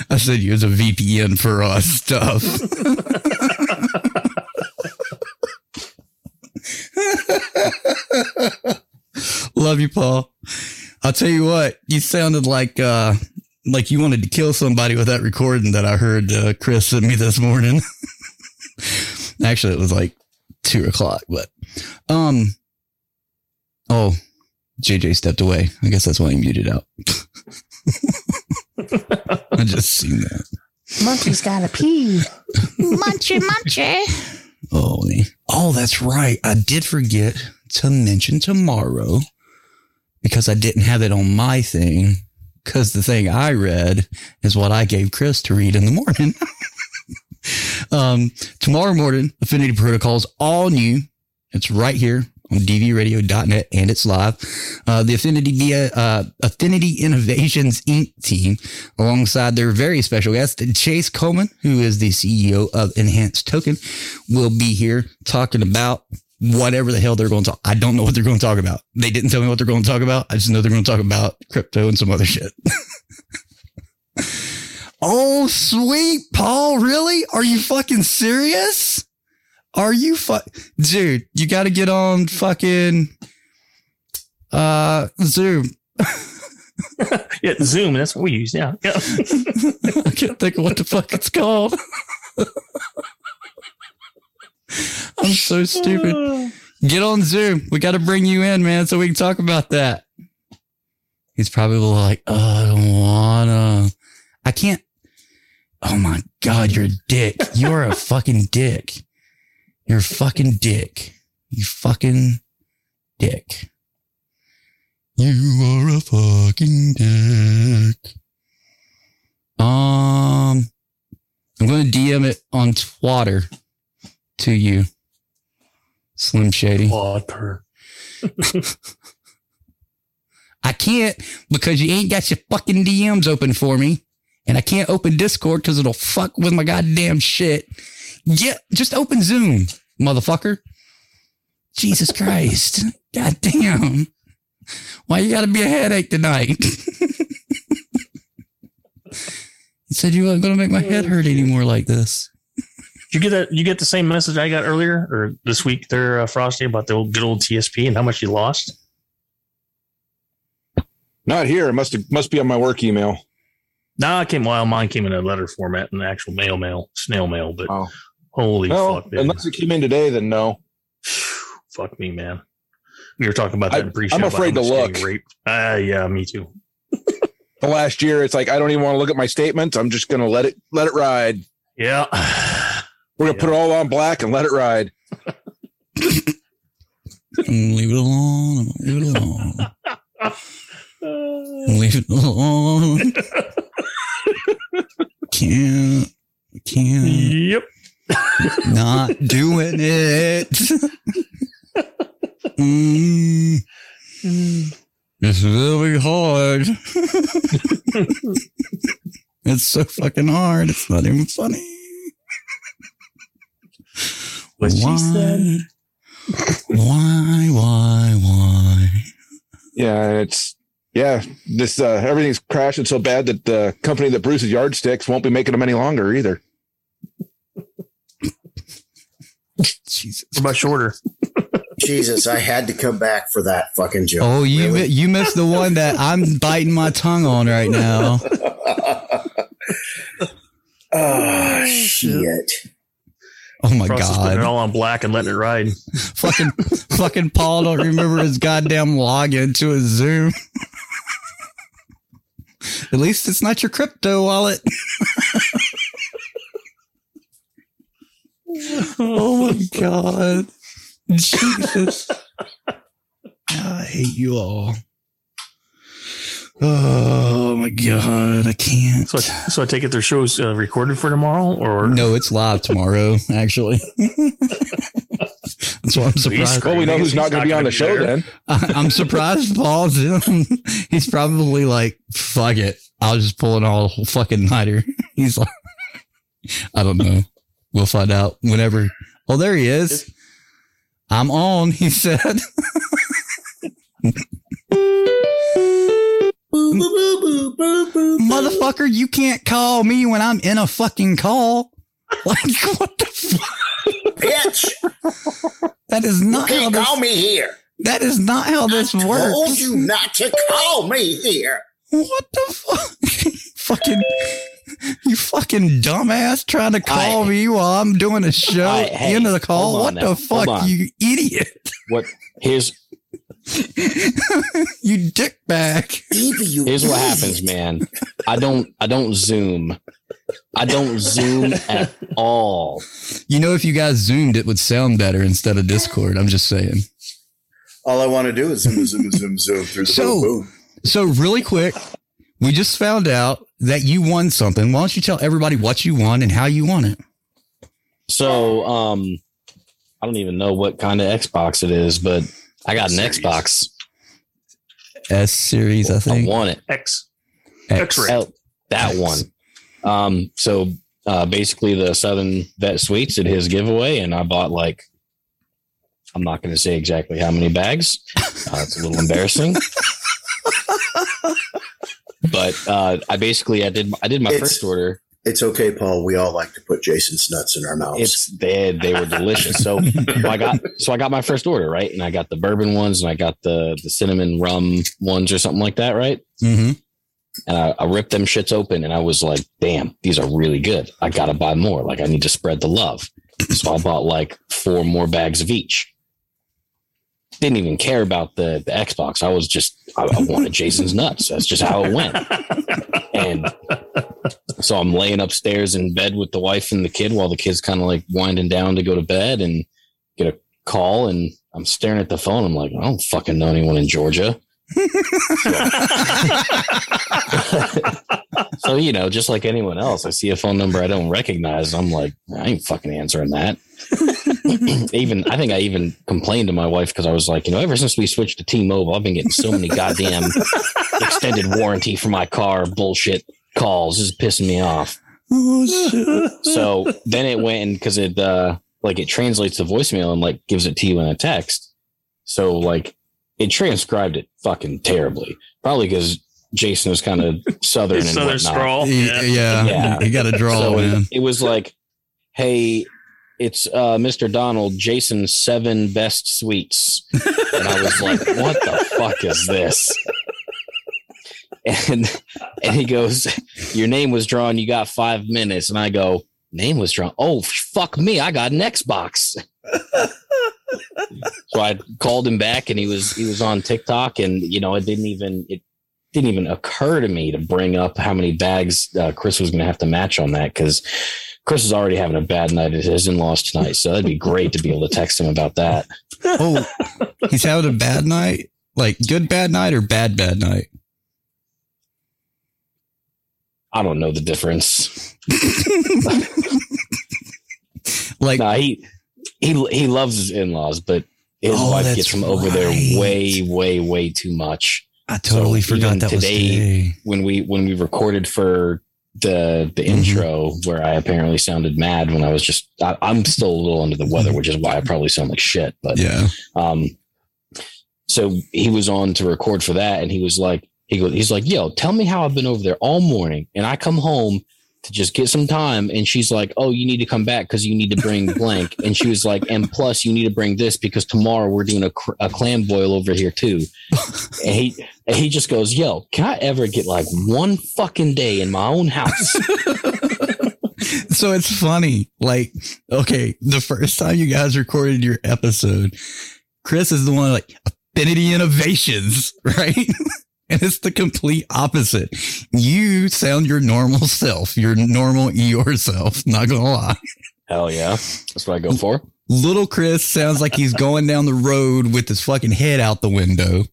I said use a VPN for us stuff. Love you, Paul. I'll tell you what, you sounded like uh like you wanted to kill somebody with that recording that I heard uh, Chris sent me this morning. Actually, it was like two o'clock, but um oh JJ stepped away. I guess that's why he muted out. I just seen that. Monkey's gotta pee. munchy, munchy. Oh. Oh, that's right. I did forget to mention tomorrow because I didn't have it on my thing. Because the thing I read is what I gave Chris to read in the morning. um, tomorrow morning, Affinity Protocols, all new. It's right here on dvradio.net and it's live. Uh, the Affinity via uh, Affinity Innovations Inc. team, alongside their very special guest, Chase Coleman, who is the CEO of Enhanced Token, will be here talking about whatever the hell they're going to talk. I don't know what they're going to talk about. They didn't tell me what they're going to talk about. I just know they're going to talk about crypto and some other shit. oh, sweet, Paul. Really? Are you fucking serious? Are you fuck, dude? You got to get on fucking uh Zoom. Yeah, Zoom. That's what we use. Yeah. yeah. I can't think of what the fuck it's called. I'm so stupid. Get on Zoom. We got to bring you in, man, so we can talk about that. He's probably like, oh, I don't wanna. I can't. Oh my God, you're a dick. You're a fucking dick. You're a fucking dick. You fucking dick. You are a fucking dick. Um, I'm going to DM it on Twitter to you, Slim Shady. Water. I can't because you ain't got your fucking DMs open for me. And I can't open Discord because it'll fuck with my goddamn shit. Yeah, just open Zoom, motherfucker. Jesus Christ. God damn. Why you gotta be a headache tonight? you said you weren't gonna make my head hurt oh, anymore like this. Did you get that? You get the same message I got earlier or this week there, uh, Frosty, about the old, good old TSP and how much you lost? Not here. It must must be on my work email. No, it came. Well, mine came in a letter format and actual mail mail, snail mail. But Oh. holy fuck, dude. unless it came in today, then no. fuck me, man. We were talking about that I- in pre-show. I'm afraid to look. Raped. Uh, yeah, me too. The last year, it's like I don't even want to look at my statements. I'm just gonna let it let it ride. Yeah. We're gonna put it all on black and let it ride. leave it alone. Leave it alone. leave it alone. can't. Can't. Yep. Not doing it. Mm. It's really hard. it's so fucking hard. It's not even funny. What she why, said. why, why, why? Yeah, it's yeah. This uh, everything's crashing so bad that the company that produces yardsticks won't be making them any longer either. Jesus. What about shorter? Jesus, I had to come back for that fucking joke. Oh, you Really? mi- you missed the one that I'm biting my tongue on right now. oh shit! Oh my is putting it god! all on black and letting it ride. fucking fucking Paul don't remember his goddamn login to his Zoom. At least it's not your crypto wallet. oh my god. Jesus. I hate you all. Oh my god, I can't. So, I- so I take it their show's uh, recorded for tomorrow, or No, it's live tomorrow, actually. That's why I'm surprised. Well, we know who's not going to be on the show then. I- I'm surprised Paul's in. he's probably like, fuck it. I'll just pull an all fucking nighter. He's like, I don't know. We'll find out whenever. Oh, there he is. I'm on, he said. Motherfucker, you can't call me when I'm in a fucking call. Like, what the fuck? Bitch, That is you not how can't this, call me here. that is not how this Told works. you not to call me here. What the fuck? fucking, you fucking dumbass trying to call I- me while I'm doing a show. I- hey, end of the call. What on the fuck, you idiot? What? Here's you dick back. here's what happens, man. I don't I don't zoom. I don't zoom at all. You know, if you guys zoomed, it would sound better instead of Discord. I'm just saying. All I want to do is zoom, zoom, zoom, zoom through the So- boom, boom. So, really quick, we just found out that you won something. Why don't you tell everybody what you won and how you won it? So um I don't even know what kind of Xbox it is, but I got an Series. Xbox. S series, I think I want it. X X. X-ray. Hell, that X. one. Um, so uh, basically, the Southern Vet Suites did his giveaway, and I bought like I'm not going to say exactly how many bags. Uh, it's a little embarrassing, but uh, I basically I did I did my It's- first order. It's okay, Paul. We all like to put Jason's nuts in our mouths. It's they they were delicious. So I got so I got my first order right, and I got the bourbon ones, and I got the the cinnamon rum ones or something like that, right? Mm-hmm. and I, I ripped them shits open and I was like, damn, these are really good. I gotta buy more. Like I need to spread the love. So I bought like four more bags of each. Didn't even care about the, the Xbox. I was just I, I wanted Jason's nuts. That's just how it went. And so I'm laying upstairs in bed with the wife and the kid while the kid's kind of like winding down to go to bed and get a call and I'm staring at the phone. I'm like, I don't fucking know anyone in Georgia. so you know, just like anyone else, I see a phone number I don't recognize. I'm like, I ain't fucking answering that. even I think I even complained to my wife because I was like, you know, ever since we switched to T-Mobile, I've been getting so many goddamn extended warranty for my car bullshit calls. This is pissing me off. Oh! So then it went and because it uh like it translates the voicemail and like gives it to you in a text. So like it transcribed it fucking terribly. Probably because Jason was kind of southern and Southern whatnot. scrawl. Yeah, Yeah. yeah. Yeah. You got to draw, So man. it, it was like, hey, it's uh, Mr. Donald, Jason's seven best sweets. And I was like, what the fuck is this? And and he goes, Your name was drawn, you got five minutes. And I go, Name was drawn. Oh fuck me, I got an Xbox. so I called him back and he was he was on TikTok and you know it didn't even it didn't even occur to me to bring up how many bags uh, Chris was going to have to match on that because Chris is already having a bad night at his in-laws tonight. So that'd be great to be able to text him about that. Oh, he's having a bad night? Like good bad night or bad bad night? I don't know the difference. Like Nah, he he he loves his in-laws, but his Oh, wife gets him over there way, way, way too much. I totally So forgot that was today- today. When we when we recorded for the the intro where I apparently sounded mad when I was just I, I'm still a little under the weather, which is why I probably sound like shit. But Yeah. um, so he was on to record for that, and he was like, he goes, he's like, yo, tell me how I've been over there all morning, and I come home to just get some time, and she's like, oh, you need to come back because you need to bring blank, and she was like, and plus you need to bring this because tomorrow we're doing a, cr- a clam boil over here too, and he and he just goes, yo, can I ever get like one fucking day in my own house? so it's funny. Like, okay, the first time you guys recorded your episode, Chris is the one like Affinity Innovations, right? And it's the complete opposite. You sound your normal self, your normal Eeyore self. Not gonna lie. Hell yeah, that's what I go for. Little Chris sounds like he's going down the road with his fucking head out the window.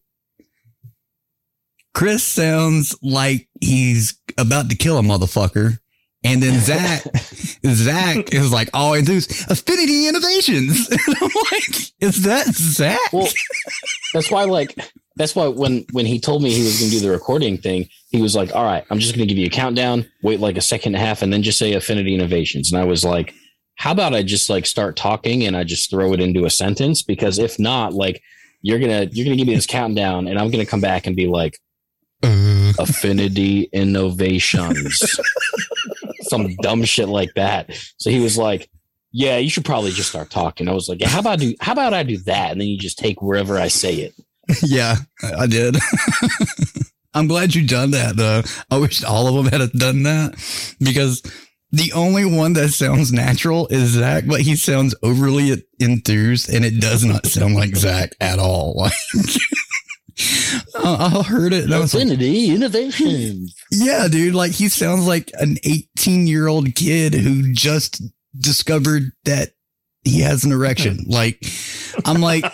Chris sounds like he's about to kill a motherfucker. And then Zach, Zach is like all enthused. Affinity Innovations. And I'm like, is that Zach? Well, that's why, like, that's why when when he told me he was going to do the recording thing, he was like, "All right, I'm just going to give you a countdown. Wait like a second and a half, and then just say Affinity Innovations." And I was like, "How about I just like start talking and I just throw it into a sentence? Because if not, like, you're gonna you're gonna give me this countdown, and I'm gonna come back and be like, uh-huh. Affinity Innovations, some dumb shit like that." So he was like. Yeah, you should probably just start talking. I was like, yeah, how about do how about I do that? And then you just take wherever I say it. yeah, I did. I'm glad you done that though. I wish all of them had done that because the only one that sounds natural is Zach, but he sounds overly enthused and it does not sound like Zach at all. Like I heard it and I was like, Innovations. yeah, dude, like he sounds like an 18 year old kid who just discovered that he has an erection. Like, I'm like,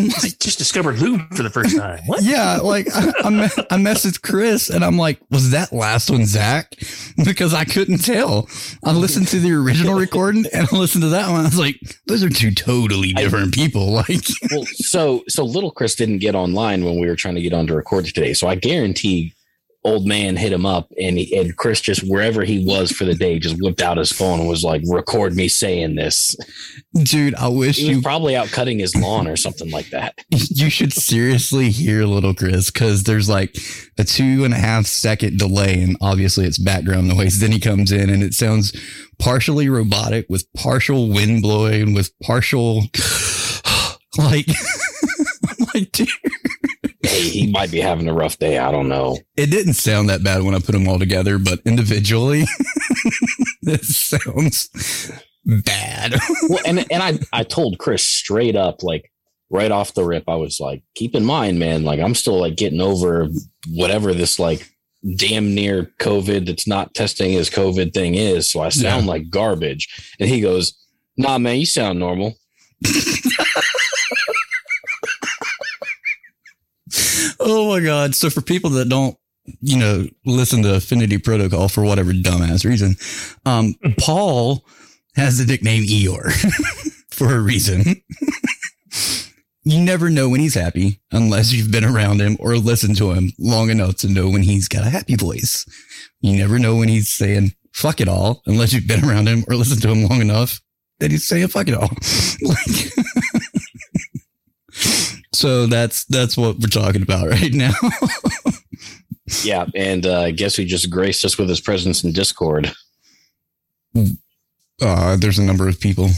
I'm like, just discovered lube for the first time. What? yeah, like I, I, me- I messaged Chris and I'm like, was that last one Zach? Because I couldn't tell. I listened to the original recording and I listened to that one. I was like, those are two totally different people. Like, well, so so little Chris didn't get online when we were trying to get on to record today. So I guarantee old man hit him up and he, and Chris just wherever he was for the day just whipped out his phone and was like, record me saying this. dude, I wish He was you probably out cutting his lawn or something like that. you should seriously hear little Chris because there's like a two and a half second delay, and obviously it's background noise. Then he comes in and it sounds partially robotic with partial wind blowing, with partial like, I'm like, dude, Hey, he might be having a rough day. I don't know. it didn't sound that bad when I put them all together, but individually, it sounds bad. Well, and and I I told Chris straight up like right off the rip, I was like, keep in mind, man, like I'm still like getting over whatever this like damn near COVID that's not testing as COVID thing is. So I sound Yeah. like garbage. And he goes, Nah, man, you sound normal. Oh my god! So for people that don't, you know, listen to Affinity Protocol for whatever dumbass reason, um, Paul has the nickname Eeyore for a reason. you never know when he's happy unless you've been around him or listened to him long enough to know when he's got a happy voice. You never know when he's saying "fuck it all" unless you've been around him or listened to him long enough that he's saying "fuck it all." like. So that's that's what we're talking about right now. Yeah. And uh, I guess he just graced us with his presence in Discord. Uh, there's a number of people.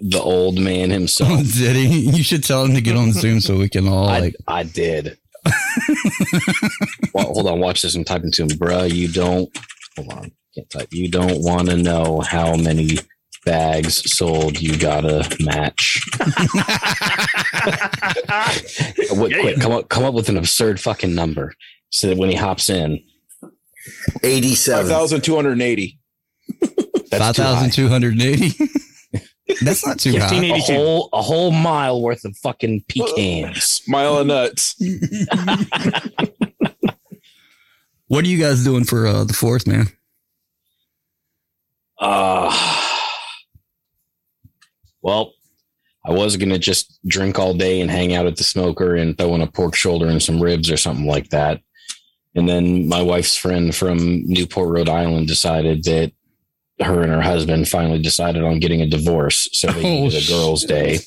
The old man himself. Did he? You should tell him to get on Zoom so we can all I, like. I did. well, hold on, watch this. I'm typing to him, bruh. You don't. Hold on, can't type. You don't want to know how many bags sold. You gotta match. what, quick, come up, come up with an absurd fucking number so that when he hops in, 87. 5,280. that's too high. 5,280. That's not too Yeah, high. a whole a whole mile worth of fucking pecans. Mile of nuts. What are you guys doing for uh, the fourth, man? Uh, well, I was gonna just drink all day and hang out at the smoker and throw in a pork shoulder and some ribs or something like that. And then my wife's friend from Newport, Rhode Island decided that her and her husband finally decided on getting a divorce. So they Oh, needed a girls' day.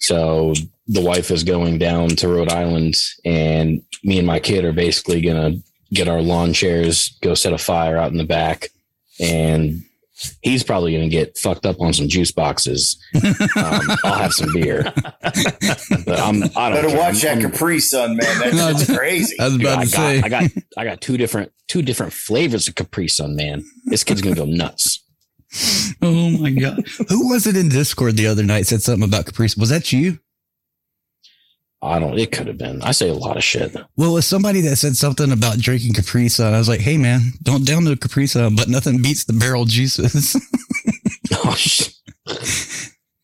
So the wife is going down to Rhode Island, and me and my kid are basically going to get our lawn chairs, go set a fire out in the back, and he's probably going to get fucked up on some juice boxes. Um, I'll have some beer, but I'm. I don't Better care. watch I'm- that I'm- Capri Sun, man. That's just crazy. I was Dude, about I to got. I got, I got two different, two different flavors of Capri Sun, man. This kid's gonna go nuts. Oh my god! Who was it in Discord the other night? Said something about Capri. Was that you? I don't. It could have been. I say a lot of shit. Well, it was somebody that said something about drinking Capri Sun. I was like, hey man, don't down the Capri Sun, but nothing beats the barrel juices. Oh, sh-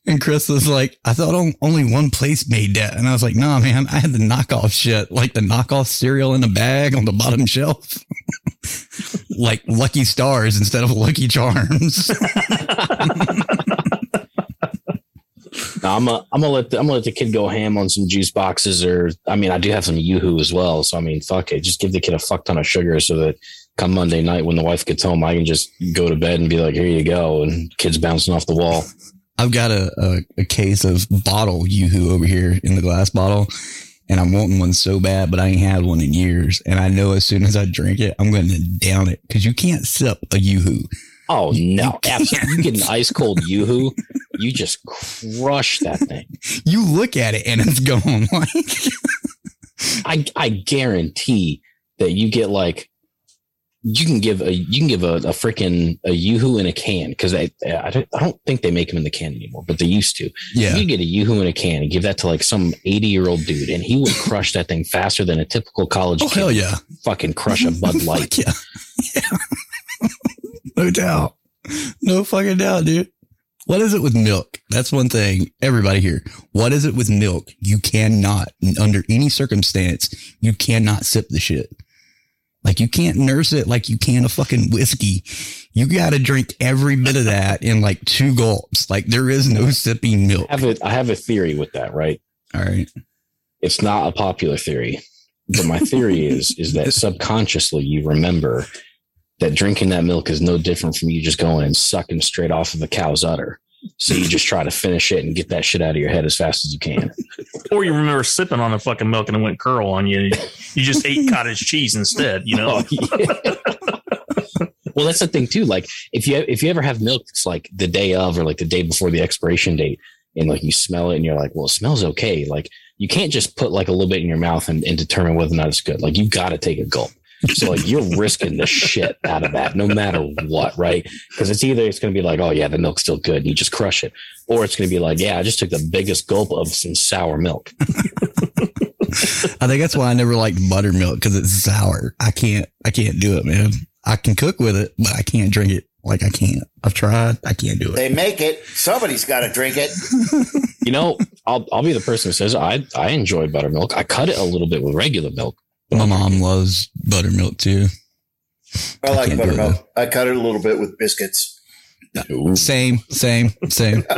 and Chris was like, I thought only one place made that. And I was like, nah, man, I had the knockoff shit, like the knockoff cereal in a bag on the bottom shelf. like Lucky Stars instead of Lucky Charms. I'm a, I'm gonna let the, I'm gonna let the kid go ham on some juice boxes, or I mean, I do have some YooHoo as well. So I mean, fuck it, just give the kid a fuck ton of sugar so that come Monday night when the wife gets home, I can just go to bed and be like, here you go, and kids bouncing off the wall. I've got a, a, a case of bottle Yoo-Hoo over here in the glass bottle, and I'm wanting one so bad, but I ain't had one in years. And I know as soon as I drink it, I'm going to down it because you can't sip a Yoo-Hoo. Oh no, absolutely! You get an ice cold YooHoo, you just crush that thing. You look at it and it's gone. Like I I guarantee that you get like you can give a you can give a, a freaking a YooHoo in a can because I I don't, I don't think they make them in the can anymore, but they used to. Yeah. you get a YooHoo in a can and give that to like some eighty year old dude, and he would crush that thing faster than a typical college. Oh, kid hell yeah. Fucking crush a Bud Light. yeah. no doubt. No fucking doubt, dude. What is it with milk? That's one thing. Everybody here. What is it with milk? You cannot, under any circumstance, you cannot sip the shit. Like you can't nurse it like you can a fucking whiskey. You got to drink every bit of that in like two gulps. Like there is no sipping milk. I have a I have a theory with that, right? All right. It's not a popular theory, but my theory is is that subconsciously you remember that drinking that milk is no different from you just going and sucking straight off of a cow's udder. So you just try to finish it and get that shit out of your head as fast as you can. Or you remember sipping on the fucking milk and it went curl on you. You just ate cottage cheese instead, you know? Oh, well, that's the thing too. Like if you if you ever have milk it's like the day of or like the day before the expiration date, and like you smell it and you're like, well, it smells okay. Like you can't just put like a little bit in your mouth and, and determine whether or not it's good. Like you've got to take a gulp. So like you're risking the shit out of that no matter what, right? Because it's either it's going to be like, oh yeah, the milk's still good, and you just crush it, or it's going to be like, yeah, I just took the biggest gulp of some sour milk. I think that's why I never liked buttermilk because it's sour. I can't, I can't do it, man. I can cook with it, but I can't drink it. Like I can't. I've tried. I can't do it. They make it. Somebody's got to drink it. You know, I'll I'll be the person who says I I enjoy buttermilk. I cut it a little bit with regular milk. My mom loves buttermilk too. I like it, buttermilk. I cut it a little bit with biscuits. Same, same, same.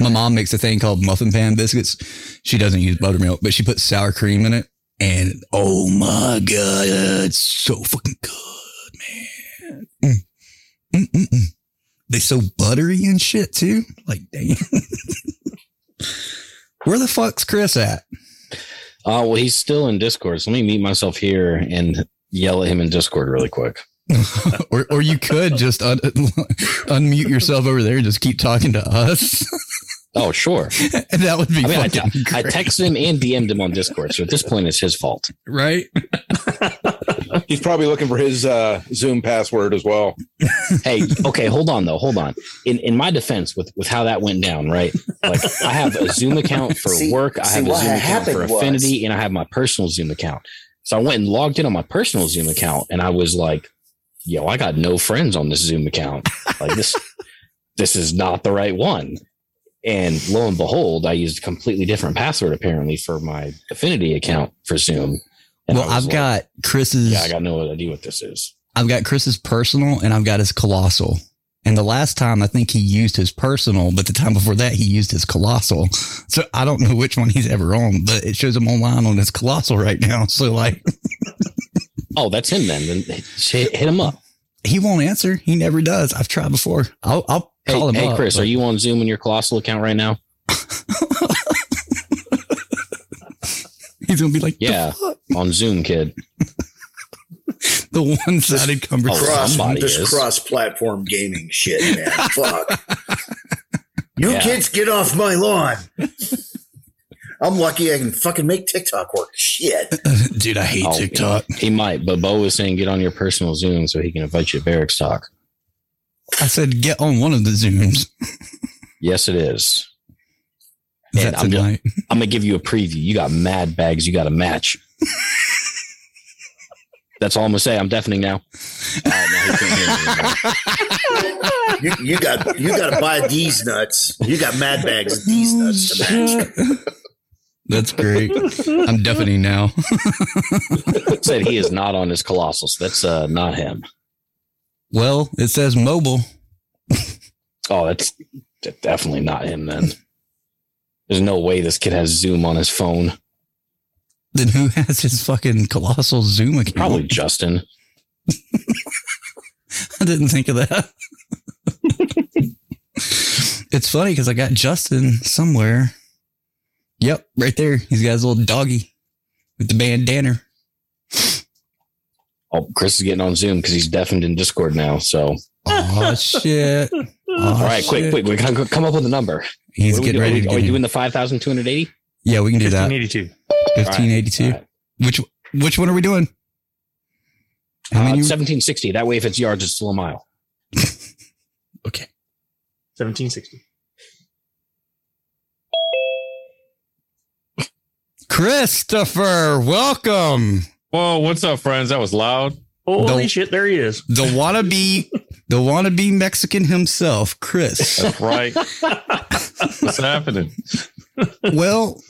My mom makes a thing called muffin pan biscuits. She doesn't use buttermilk, but she puts sour cream in it. And oh my God, it's so fucking good, man. Mm. Mm, mm, mm. They so buttery and shit too. Like, damn. Where the fuck's Chris at? Oh well, he's still in Discord. So let me meet myself here and yell at him in Discord really quick. or, or you could just un- unmute yourself over there and just keep talking to us. Oh sure, and that would be I mean, I, fucking I great. texted him and DM'd him on Discord. So at this point, it's his fault. right? He's probably looking for his uh, Zoom password as well. Hey, okay, hold on though, hold on. In in my defense, with with how that went down, right? Like I have a Zoom account for See- work, I see, have a what Zoom account for happened was- Affinity, and I have my personal Zoom account. So I went and logged in on my personal Zoom account, and I was like, "Yo, I got no friends on this Zoom account. Like this, this is not the right one." And lo and behold, I used a completely different password apparently for my Affinity account for Zoom. And Well, I've like, got Chris's. yeah, I got no idea what this is. I've got Chris's personal and I've got his colossal. And the last time I think he used his personal, but the time before that he used his colossal. So I don't know which one he's ever on, but it shows him online on his colossal right now. So like, Oh, that's him then. Then hit, hit him up. he won't answer. He never does. I've tried before. I'll, I'll Hey, call him hey up. Chris, but- are you on Zoom in your colossal account right now? He's gonna be like, Yeah, on Zoom, kid. the one-sided conversation. Oh, Cross somebody this is. cross-platform gaming shit, man. Fuck. You Yeah. kids get off my lawn. I'm lucky I can fucking make TikTok work. Shit. Dude, I hate Oh, TikTok. He might, but Bo was saying get on your personal Zoom so he can invite you to Barracks Talk. I said get on one of the Zooms. Yes, it is. And I'm, just, tonight. I'm gonna give you a preview. You got mad bags. You got a match. That's all I'm gonna say. I'm deafening now. All right, now he can't hear me anymore. You, you got you got to buy these nuts. You got mad bags of these nuts to match. That's great. I'm deafening now. Said he is not on his colossal. So that's uh, not him. Well, it says mobile. Oh, that's definitely not him. Then there's no way this kid has Zoom on his phone. Then who has his fucking colossal Zoom account? Probably Justin. I didn't think of that. it's funny because I got Justin somewhere. Yep, right there. He's got his little doggy with the bandana. Oh, Chris is getting on Zoom because he's deafened in Discord now. So, Oh shit! all Oh, right, quick, shit. quick, we gotta come up with a number. He's What getting ready Are we, to are we doing the five thousand two hundred eighty? Yeah, we can do that. 1582. Fifteen eighty two. Which which one are we doing? How Uh, many? seventeen sixty. That way, if it's yards, it's still a mile. okay. 1760. Christopher, welcome. Whoa, what's up, friends? That was loud. Holy The- shit, there he is. The wannabe, the wannabe Mexican himself, Chris. That's right. What's happening? well,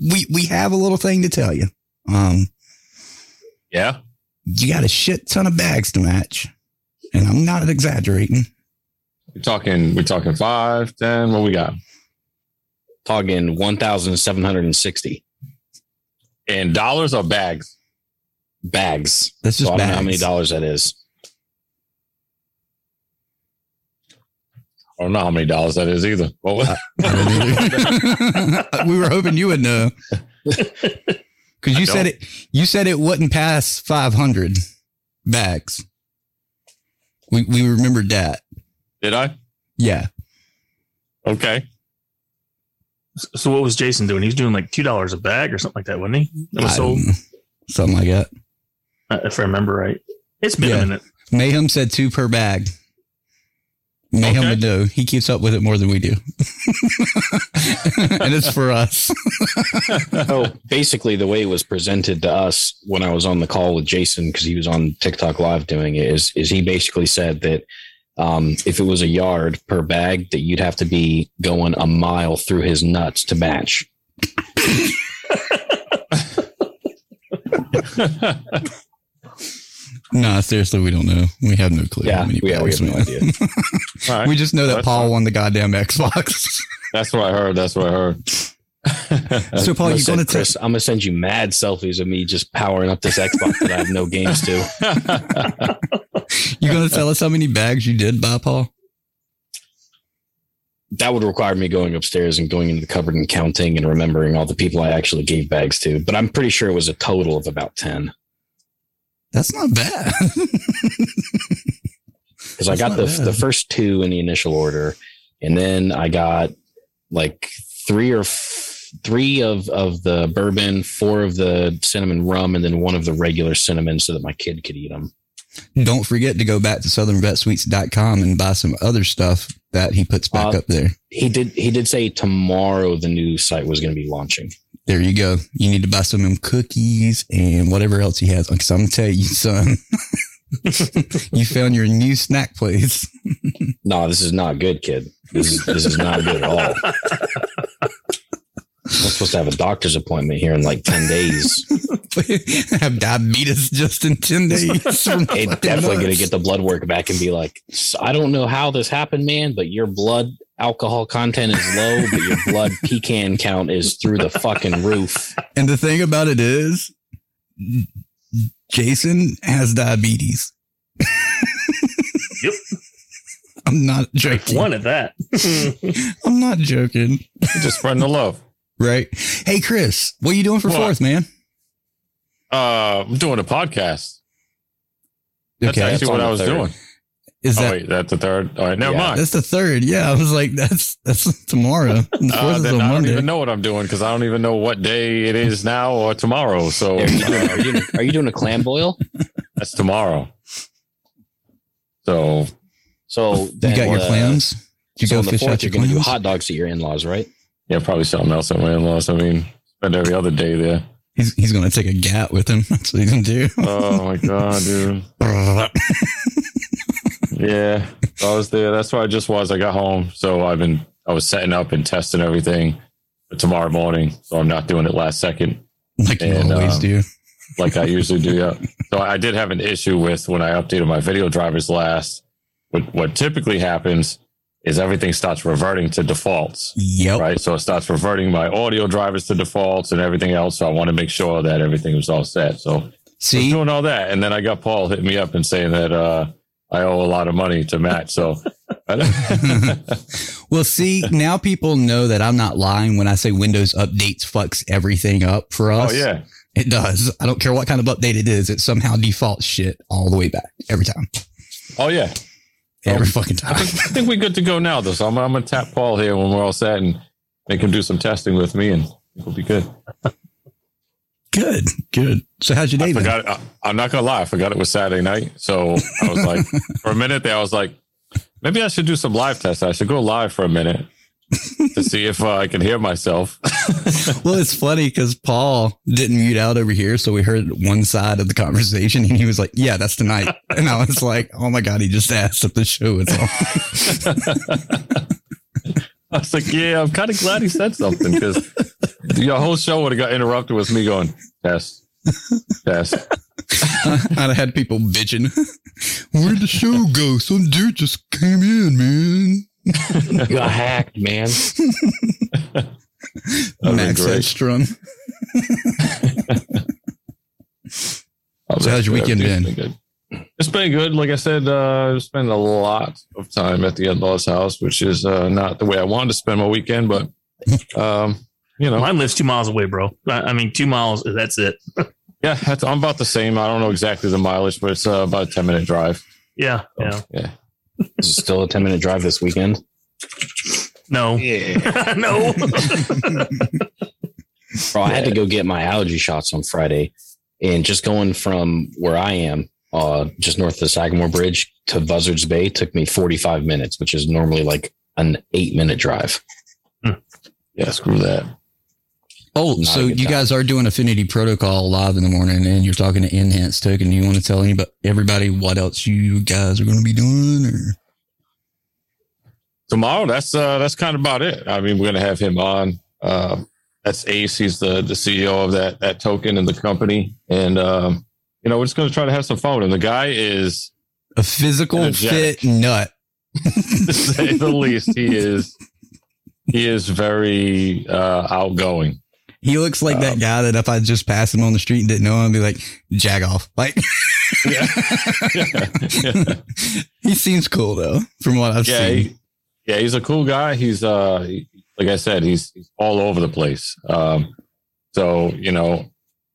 we we have a little thing to tell you. Um, Yeah. you got a shit ton of bags to match, and I'm not exaggerating. We're talking, we're talking five, ten. What we got? Talking one thousand seven hundred and sixty And dollars or bags? Bags. That's So just I don't know how many dollars that is. I don't know how many dollars that is either. What was we were hoping you would know because you said it. You said it wouldn't pass 500 bags. We we remembered that. Did I? Yeah. Okay. So what was Jason doing? He was doing like two dollars a bag or something like that, wasn't he? That was I sold, something like that. Uh, if I remember right. It's been Yeah. a minute. Mayhem said two per bag. Mayhem Okay. would know. He keeps up with it more than we do. and it's for us. So basically, the way it was presented to us when I was on the call with Jason, because he was on TikTok Live doing it, is is he basically said that um, if it was a yard per bag, that you'd have to be going a mile through his nuts to match. no, seriously, we don't know. We have no clue. Yeah, how many we- yeah, we bags have no we idea. All right. We just know that That's Paul fine. won the goddamn Xbox. That's what I heard. That's what I heard. so, Paul, you're going to Chris, I'm gonna send you mad selfies of me just powering up this Xbox that I have no games to. you going to tell us how many bags you did buy, Paul? That would require me going upstairs and going into the cupboard and counting and remembering all the people I actually gave bags to. But I'm pretty sure it was a total of about ten. That's not bad. because I got the bad. the first two in the initial order, and then I got like three or f- three of of the bourbon, four of the cinnamon rum, and then one of the regular cinnamon, so that my kid could eat them. Don't forget to go back to southernvetsweets.com and buy some other stuff that he puts back Uh, up there. He did he did say tomorrow the new site was going to be launching. There you go. You need to buy some of them cookies and whatever else he has. Because I'm going to tell you, son, you found your new snack place. No, this is not good, kid. This is this is not good at all. I'm supposed to have a doctor's appointment here in like 10 days. have diabetes just in 10 days. Hey, definitely going to get the blood work back and be like, I don't know how this happened, man, but your blood alcohol content is low, but your blood pecan count is through the fucking roof. And the thing about it is, Jason has diabetes. Yep. I'm not joking. One of that. I'm not joking. Just spreading the love. Right. Hey, Chris, what are you doing for What? fourth, man? Uh, I'm doing a podcast. That's Okay, actually that's what I was third. doing. Is oh, that wait, that's the third? All right, never Yeah, mind. That's the third. Yeah, I was like, that's that's tomorrow. The Uh, is then on I don't even know what I'm doing because I don't even know what day it is now or tomorrow. So Are you doing, are you, doing a clam boil? that's tomorrow. So So then, you got your uh, clams? You so go on the fish fourth, out you're your going to do clams? hot dogs at your in-laws, right? yeah, probably something else at my in-laws. I mean, spend every other day there. He's he's gonna take a gat with him. That's what he's gonna do. Oh my god, dude. Yeah, I was there. That's where I just was. I got home, so I've been I was setting up and testing everything for tomorrow morning. So I'm not doing it last second like you always um, do. like I usually do. Yeah. So I did have an issue with when I updated my video drivers last. What what typically happens is everything starts reverting to defaults. Yep. Right. So it starts reverting my audio drivers to defaults and everything else. So I want to make sure that everything was all set. So I was See, doing all that, and then I got Paul hitting me up and saying that uh, I owe a lot of money to Matt. So well, see, now people know that I'm not lying when I say Windows updates fucks everything up for oh, us. oh yeah, It does. I don't care what kind of update it is. It somehow defaults shit all the way back every time. oh yeah. Every fucking I time. think, I think we're good to go now, though. So I'm, I'm gonna tap Paul here when we're all set and make him do some testing with me, and we'll be good. Good. Good. So how's your day I forgot. I, I'm not gonna lie. I forgot it was Saturday night. So I was like, for a minute there, I was like, maybe I should do some live tests. I should go live for a minute to see if uh, I can hear myself. Well, it's funny because Paul didn't mute out over here, so we heard one side of the conversation, and he was like, "Yeah, that's tonight," and I was like, "Oh my god!" He just asked if the show was on. I was like, yeah, I'm kind of glad he said something because your whole show would have got interrupted with me going, yes, test. I'd have had people bitching. Where'd the show go? Some dude just came in, man. You got hacked, man. Max be great. Headstrong. So how's your weekend Everything's been? Good. It's been good. Like I said, uh, I spent a lot of time at the in-laws house, which is uh, not the way I wanted to spend my weekend, but um, you know, Mine lives two miles away, bro. I, I mean, two miles. That's it. yeah, that's, I'm about the same. I don't know exactly the mileage, but it's uh, about a 10 minute drive. Yeah. Yeah. Yeah. Is it still a 10 minute drive this weekend? No. Yeah. no. Bro, I had to go get my allergy shots on Friday. And just going from where I am, uh, just north of the Sagamore Bridge to Buzzards Bay took me 45 minutes, which is normally like an eight minute drive. Yeah, screw that. Oh, Not so you time. guys are doing Affinity Protocol live in the morning, and you're talking to Enhanced Token. You want to tell anybody, everybody, what else you guys are going to be doing? Or tomorrow that's uh that's kind of about it i mean we're gonna have him on uh that's ace he's the the ceo of that that token and the company and um you know we're just gonna try to have some fun And the guy is a physical Energetic. fit nut. to say the least he is he is very uh outgoing He looks like Um, that guy that if I just passed him on the street and didn't know him, I'd be like, jag off. Like, yeah yeah, he seems cool though, from what I've yeah, seen. he- yeah he's a cool guy he's uh he- like i said he's, he's all over the place um so you know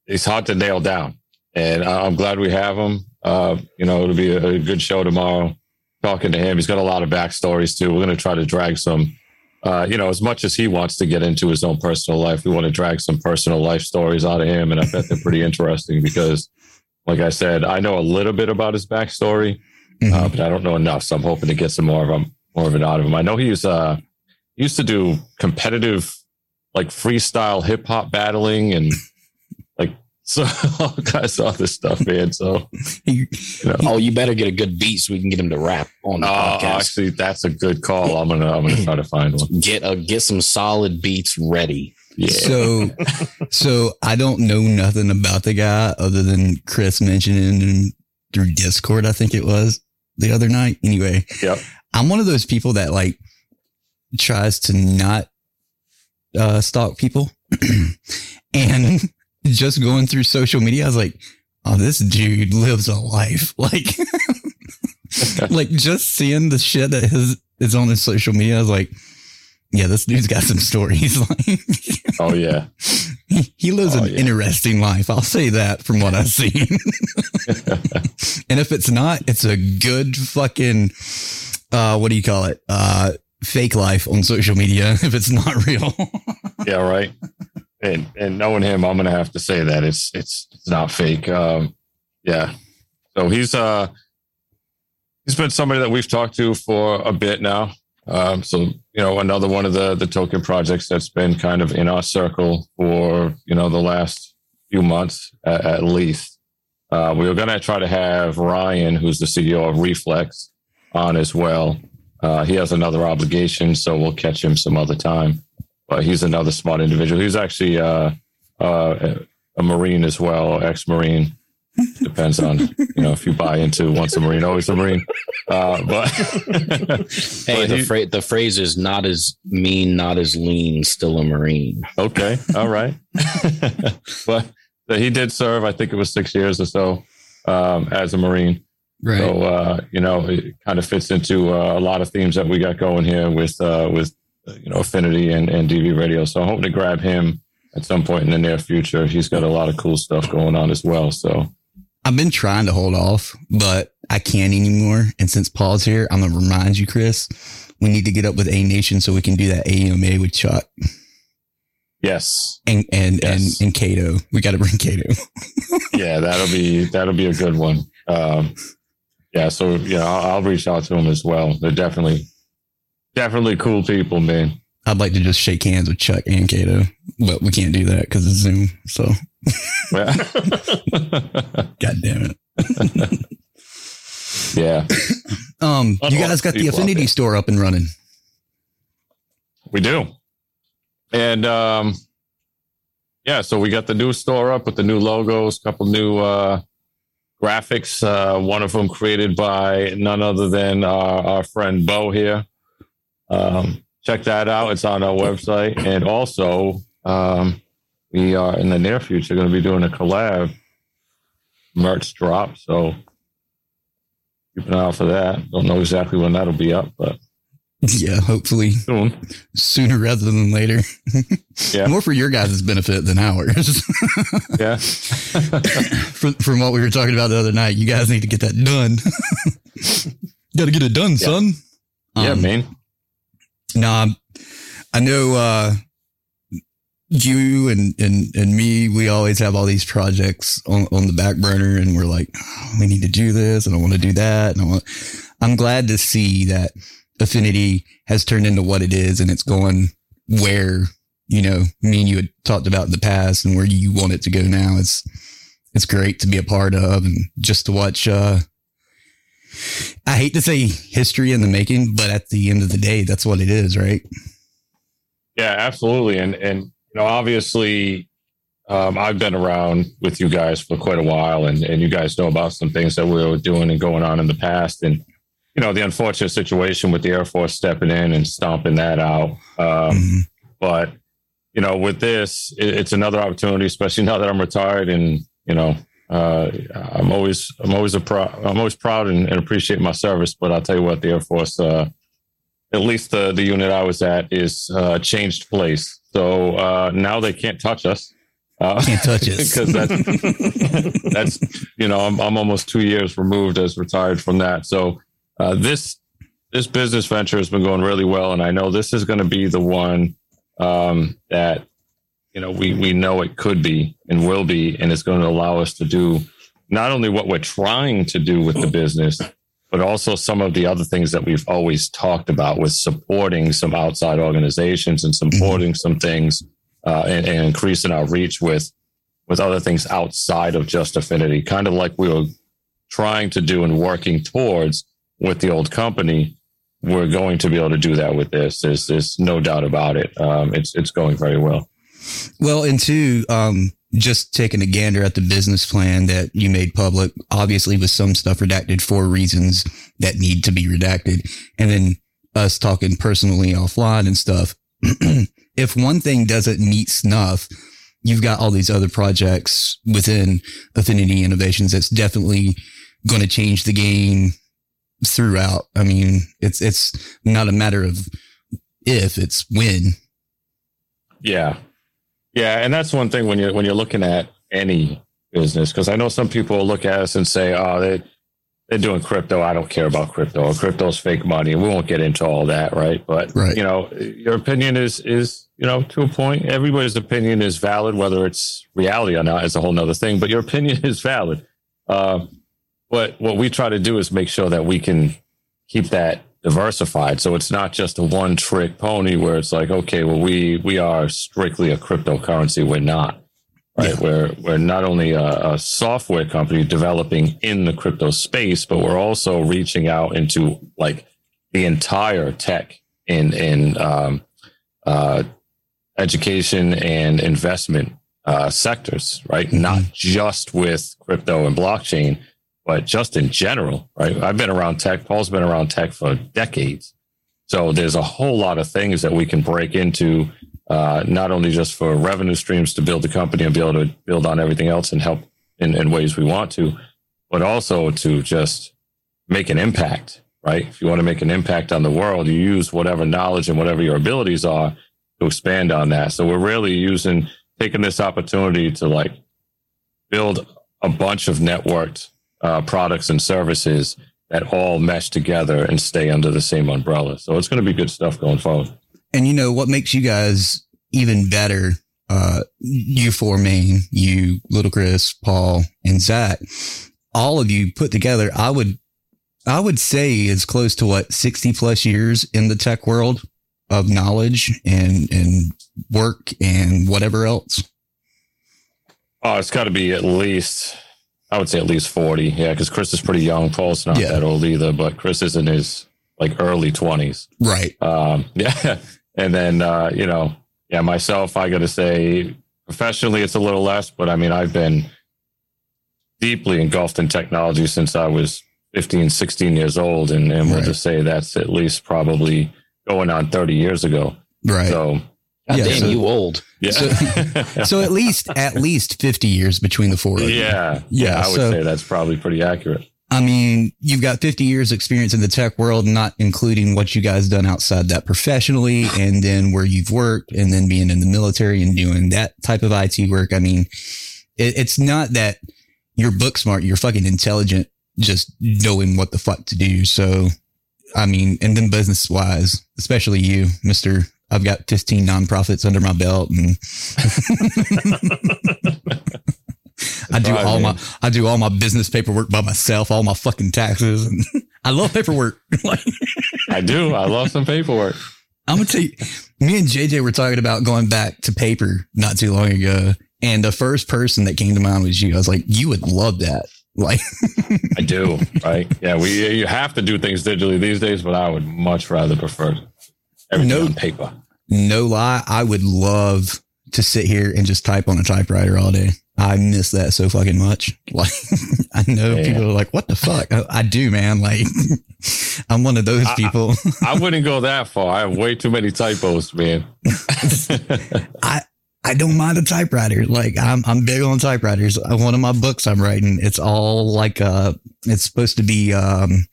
it's hard to nail down and i'm glad we have him uh you know it'll be a, a good show tomorrow talking to him he's got a lot of backstories too we're going to try to drag some uh you know as much as he wants to get into his own personal life we want to drag some personal life stories out of him and i bet they're pretty interesting because like i said i know a little bit about his backstory uh, but I don't know enough. So I'm hoping to get some more of him, more of it out of him. I know he's uh he used to do competitive like freestyle hip hop battling and so all kinds of other stuff, man. So you know, Oh, you better get a good beat so we can get him to rap on the uh, podcast. actually, that's a good call. I'm gonna I'm gonna try to find one. Get a, get some solid beats ready. Yeah. So, so I don't know nothing about the guy other than Chris mentioning him through Discord. I think it was the other night. Anyway, Yep. I'm one of those people that like tries to not uh, stalk people, and just going through social media, I was like, "Oh, this dude lives a life." Like, like just seeing the shit that his is on his social media, I was like, "Yeah, this dude's got some stories." Like, Oh yeah. he, he lives Oh, an yeah. interesting life. I'll say that from what I've seen. and if it's not, it's a good fucking uh what do you call it? Uh fake life on social media if it's not real. Yeah, right. And and knowing him, I'm gonna have to say that it's it's it's not fake. Um, yeah. So he's uh he's been somebody that we've talked to for a bit now. Um, so you know, another one of the the token projects that's been kind of in our circle for you know the last few months at, at least. Uh, we were gonna try to have Ryan, who's the CEO of Reflex, on as well. Uh, he has another obligation, so we'll catch him some other time but he's another smart individual. He's actually uh, uh, a Marine as well, ex-Marine. Depends on you know if you buy into once a Marine, always a Marine. Uh, but Hey, but the, he- phra- the phrase is not as mean, not as lean, still a Marine. okay, all right. but he did serve. I think it was six years or so um, as a Marine. Right. So uh, you know, it kind of fits into uh, a lot of themes that we got going here with uh, with you know Affinity and, and DV Radio. So I'm hoping to grab him at some point in the near future. He's got a lot of cool stuff going on as well. So I've been trying to hold off, but I can't anymore. And since Paul's here, I'm gonna remind you, Chris, we need to get up with A Nation so we can do that AMA with Chuck yes, and and Yes. and, and Kato. We got to bring Kato. yeah, that'll be that'll be a good one. Um, yeah, so yeah, I'll, I'll reach out to him as well. They're definitely definitely cool people, man. I'd like to just shake hands with Chuck and Kato, but we can't do that because it's Zoom. So, God damn it. yeah. Um, you guys got the Affinity store up and running. We do. And um yeah, so we got the new store up with the new logos, couple new uh graphics, uh one of them created by none other than our, our friend Bo here. Um check that out. It's on our website. And also um we are in the near future going to be doing a collab merch drop. So keep an eye out for that. Don't know exactly when that'll be up, but Yeah, hopefully soon. sooner rather than later. Yeah. More for your guys' benefit than ours. Yeah. from, from what we were talking about the other night, you guys need to get that done. Got to get it done, son. yeah, Um, man. Nah, I know uh, you and, and and me. We always have all these projects on, on the back burner, and we're like, "Oh, we need to do this, and I want to do that, and I want. I'm glad to see that Affinity has turned into what it is, and it's going where you know me and you had talked about in the past, and where you want it to go now. It's it's great to be a part of, and just to watch. uh I hate to say history in the making, but at the end of the day, that's what it is, right? Yeah, absolutely. And and you know, obviously, um, I've been around with you guys for quite a while, and and you guys know about some things that we were doing and going on in the past, and you know, the unfortunate situation with the Air Force stepping in and stomping that out. Um, But you know, with this, it, it's another opportunity, especially now that I'm retired, and you know. Uh, I'm always, I'm always a pro, I'm always proud and, and appreciate my service. But I'll tell you what, the Air Force, uh, at least the the unit I was at is uh, changed place. So uh, now they can't touch us. Uh, Can't touch us. because that's that's you know I'm I'm almost two years removed as retired from that. So uh, this this business venture has been going really well, and I know this is going to be the one um, that you know we we know it could be and will be, and it's going to allow us to do not only what we're trying to do with the business, but also some of the other things that we've always talked about with supporting some outside organizations and supporting some things uh, and, and increasing our reach with with other things outside of just affinity, kind of like we were trying to do and working towards with the old company. We're going to be able to do that with this. There's, there's no doubt about it. Um, it's it's going very well. Well, and two, um, just taking a gander at the business plan that you made public, obviously with some stuff redacted for reasons that need to be redacted. And then us talking personally offline and stuff. if one thing doesn't meet snuff, you've got all these other projects within Affinity Innovations that's definitely going to change the game throughout. I mean, it's, it's not a matter of if, it's when. Yeah. Yeah, and that's one thing when you're when you're looking at any business because I know some people look at us and say, "Oh, they they're doing crypto. I don't care about crypto. Crypto's fake money." And we won't get into all that, right? But Right. you know, your opinion is is you know to a point. Everybody's opinion is valid, whether it's reality or not is a whole nother thing. But your opinion is valid. Uh, what what we try to do is make sure that we can keep that diversified. So it's not just a one trick pony where it's like, okay, well, we we are strictly a cryptocurrency. We're not. Right. We're we're not only a, a software company developing in the crypto space, but we're also reaching out into like the entire tech in in um, uh, education and investment uh, sectors, right? Not just with crypto and blockchain, but just in general, right? I've been around tech. Paul's been around tech for decades. So there's a whole lot of things that we can break into, uh, not only just for revenue streams to build the company and be able to build on everything else and help in, in ways we want to, but also to just make an impact, right? If you want to make an impact on the world, you use whatever knowledge and whatever your abilities are to expand on that. So we're really using, taking this opportunity to like build a bunch of networked uh, products and services that all mesh together and stay under the same umbrella. So it's going to be good stuff going forward. And you know what makes you guys even better? Uh, you four main, you, Little Chris, Paul, and Zach, all of you put together, I would, I would say is close to what 60 plus years in the tech world of knowledge and, and work and whatever else. Oh, it's got to be at least, I would say at least 40. Yeah, because Chris is pretty young. Paul's not that old either, but Chris is in his like early 20s. Right. Um, yeah. And then, uh, you know, yeah, myself, I got to say, professionally, it's a little less, but I mean, I've been deeply engulfed in technology since I was 15, 16 years old. And, and we'll just say that's at least probably going on 30 years ago. Right. So, God Yeah, damn, so- you old. Yeah. So, so at least, at least 50 years between the four of you. yeah. Yeah. I would so- say that's probably pretty accurate. I mean, you've got 50 years experience in the tech world, not including what you guys done outside that professionally and then where you've worked and then being in the military and doing that type of IT work. I mean, it, it's not that you're book smart. You're fucking intelligent, just knowing what the fuck to do. So, I mean, and then business wise, especially you, Mr. I've got 15 nonprofits under my belt and I do all man. my I do all my business paperwork by myself, all my fucking taxes. And I love paperwork. I do. I love some paperwork. I'm gonna tell you, me and JJ were talking about going back to paper not too long ago, and the first person that came to mind was you. I was like, you would love that. Like, I do. Right. Yeah. We, you have to do things digitally these days, but I would much rather prefer everything No. on paper. no lie, I would love to sit here and just type on a typewriter all day. I miss that so fucking much. Like, I know Yeah. people are like, what the fuck? I, I do, man. Like, I'm one of those I- I- people. I wouldn't go that far. I have way too many typos, man. I I don't mind a typewriter. Like I'm I'm big on typewriters. One of my books I'm writing, it's all like uh it's supposed to be um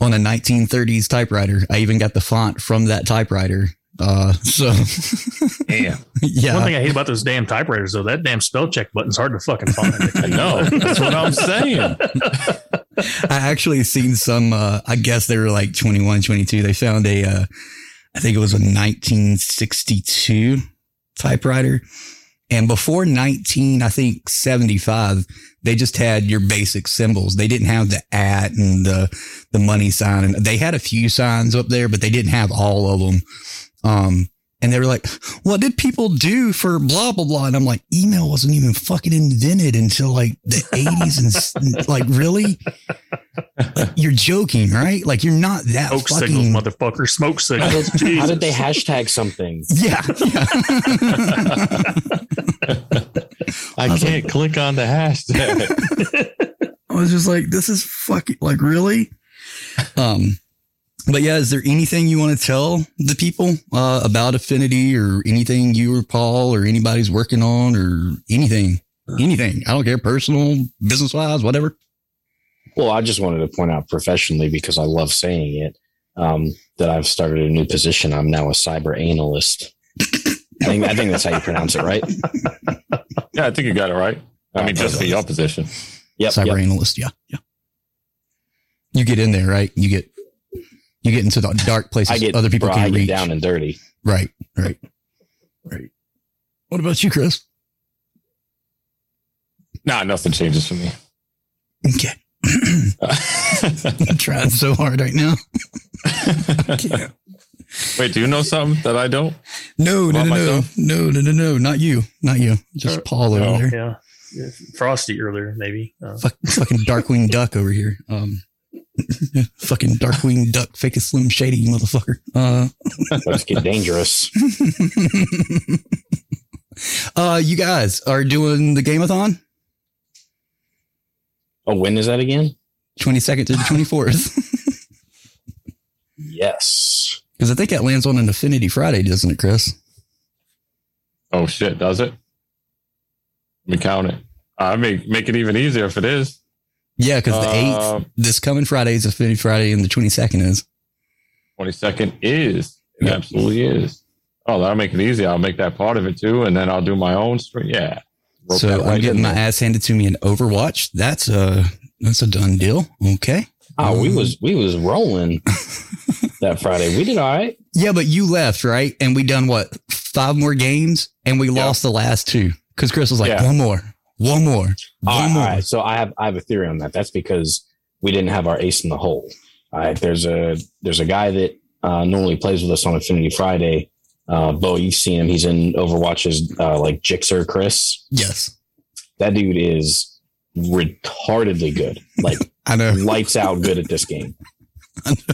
on a 1930s typewriter. I even got the font from that typewriter. Uh so Damn. yeah. One thing I hate about those damn typewriters, though, that damn spell check button's hard to fucking find. I know. That's what I'm saying. I actually seen some uh I guess they were like 21, 22. They found a uh I think it was a 1962 typewriter. And before 19, I think 75, they just had your basic symbols. They didn't have the at and the, the money sign. And they had a few signs up there, but they didn't have all of them. Um, and they were like, what did people do for blah, blah, blah? And I'm like, email wasn't even fucking invented until like the 80s. And like, really? You're joking, right? Like you're not that Smoke fucking. signals, motherfucker. Smoke How signals. did, how did they hashtag something? Yeah. I can't click on the hashtag. I was just like, this is fucking like really. Um, but yeah, is there anything you want to tell the people uh, about Affinity or anything you or Paul or anybody's working on or anything? Anything. I don't care, personal, business wise, whatever. Well, I just wanted to point out professionally because I love saying it um, that I've started a new position. I'm now a cyber analyst. I think I think that's how you pronounce it, right? yeah, I think you got it right. I mean, just for your position. Yep. Cyber yep. analyst. Yeah. Yeah. You get in there, right? You get, you get into the dark places I get other people bro, can I get reach. down and dirty. Right. Right. Right. What about you, Chris? Nah, nothing changes for me. Okay. I'm trying so hard right now. Wait, do you know something that I don't? No, no, no, no, myself? no, no, no, no, not you, not you. Just Paul over Oh, there. yeah. Yeah, Frosty earlier, maybe. Uh, Fuck, fucking Darkwing Duck over here. Um, fucking Darkwing Duck, fake a Slim Shady, you motherfucker. Uh, Let's get dangerous. uh, you guys are doing the Gameathon, Oh, when is that again? twenty second to the twenty fourth. Yes. Because I think that lands on an Affinity Friday, doesn't it, Chris? Oh shit, does it? Let me count it. I make make it even easier if it is. Yeah, because the eighth, Uh, this coming Friday is Affinity Friday, and the twenty second is. Twenty second is. It absolutely is. Oh, that'll make it easy. I'll make that part of it too, and then I'll do my own stream. Yeah. Wrote So that I'm getting my there. ass handed to me in Overwatch. That's a that's a done deal. Okay. Oh, we Um, was we was rolling that Friday. We did all right. Yeah, but you left, right? And we done what? Five more games and we lost the last two. Because Chris was like, Yeah. one more, one more, one All right, more. all right. So I have I have a theory on that. That's because we didn't have our ace in the hole. All right. There's a there's a guy that uh, normally plays with us on Affinity Friday. Uh, Bo, you've seen him. He's in Overwatch's uh, like Jixer Chris. Yes. That dude is retardedly good. Like I know. lights out good at this game.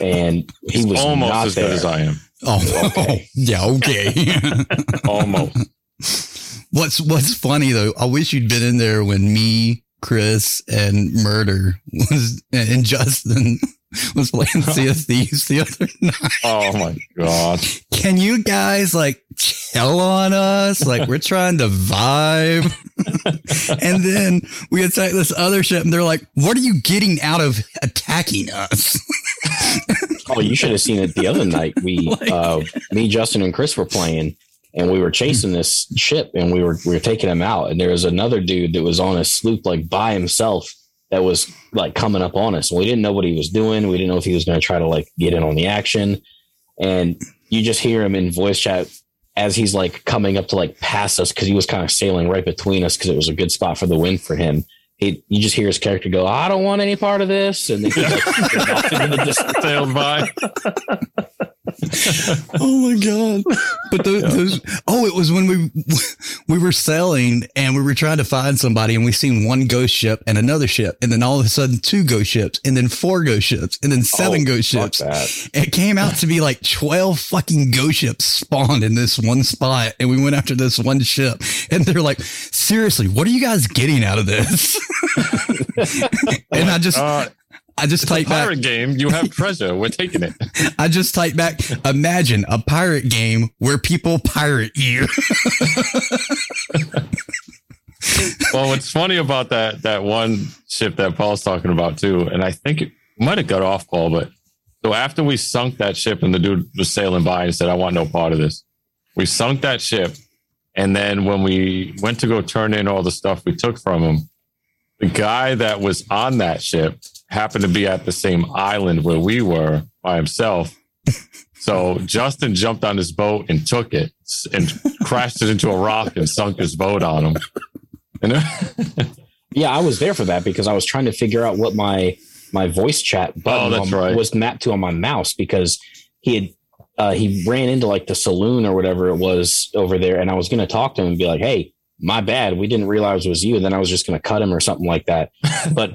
And he was almost not as there. good as I am. Oh, Okay. yeah, okay. Almost. What's What's funny though? I wish you'd been in there when me, Chris, and Murder was and Justin was playing Sea of Thieves the other night. Oh my god. Can you guys like chill on us? Like we're trying to vibe. and then we attack this other ship and they're like, what are you getting out of attacking us? Oh, you should have seen it the other night. We, uh, me, Justin, and Chris were playing, and we were hmm. chasing this ship, and we were we were taking him out. And there was another dude that was on a sloop like by himself that was like coming up on us. And we didn't know what he was doing. We didn't know if he was going to try to like get in on the action. And you just hear him in voice chat as he's like coming up to like pass us because he was kind of sailing right between us because it was a good spot for the wind for him. He, you just hear his character go, "I don't want any part of this," and then he like, off into the distance. Sailed by. oh my god! But those, those, oh, it was when we we were sailing and we were trying to find somebody, and we seen one ghost ship and another ship, and then all of a sudden two ghost ships, and then four ghost ships, and then seven Oh, ghost ships. It came out to be like twelve fucking ghost ships spawned in this one spot, and we went after this one ship, and they're like, seriously, what are you guys getting out of this? and I just. Uh, I just it's a typed back. pirate game. You have treasure. We're taking it. I just type back. Imagine a pirate game where people pirate you. well, what's funny about that that one ship that Paul's talking about too, and I think it might have got off Paul, but so after we sunk that ship and the dude was sailing by and said, "I want no part of this," we sunk that ship, and then when we went to go turn in all the stuff we took from him, the guy that was on that ship happened to be at the same island where we were by himself. So Justin jumped on his boat and took it and crashed it into a rock and sunk his boat on him. And Yeah, I was there for that because I was trying to figure out what my my voice chat button Oh, on- right. was mapped to on my mouse because he had uh, he ran into like the saloon or whatever it was over there, and I was going to talk to him and be like, "Hey, my bad, we didn't realize it was you," and then I was just going to cut him or something like that. but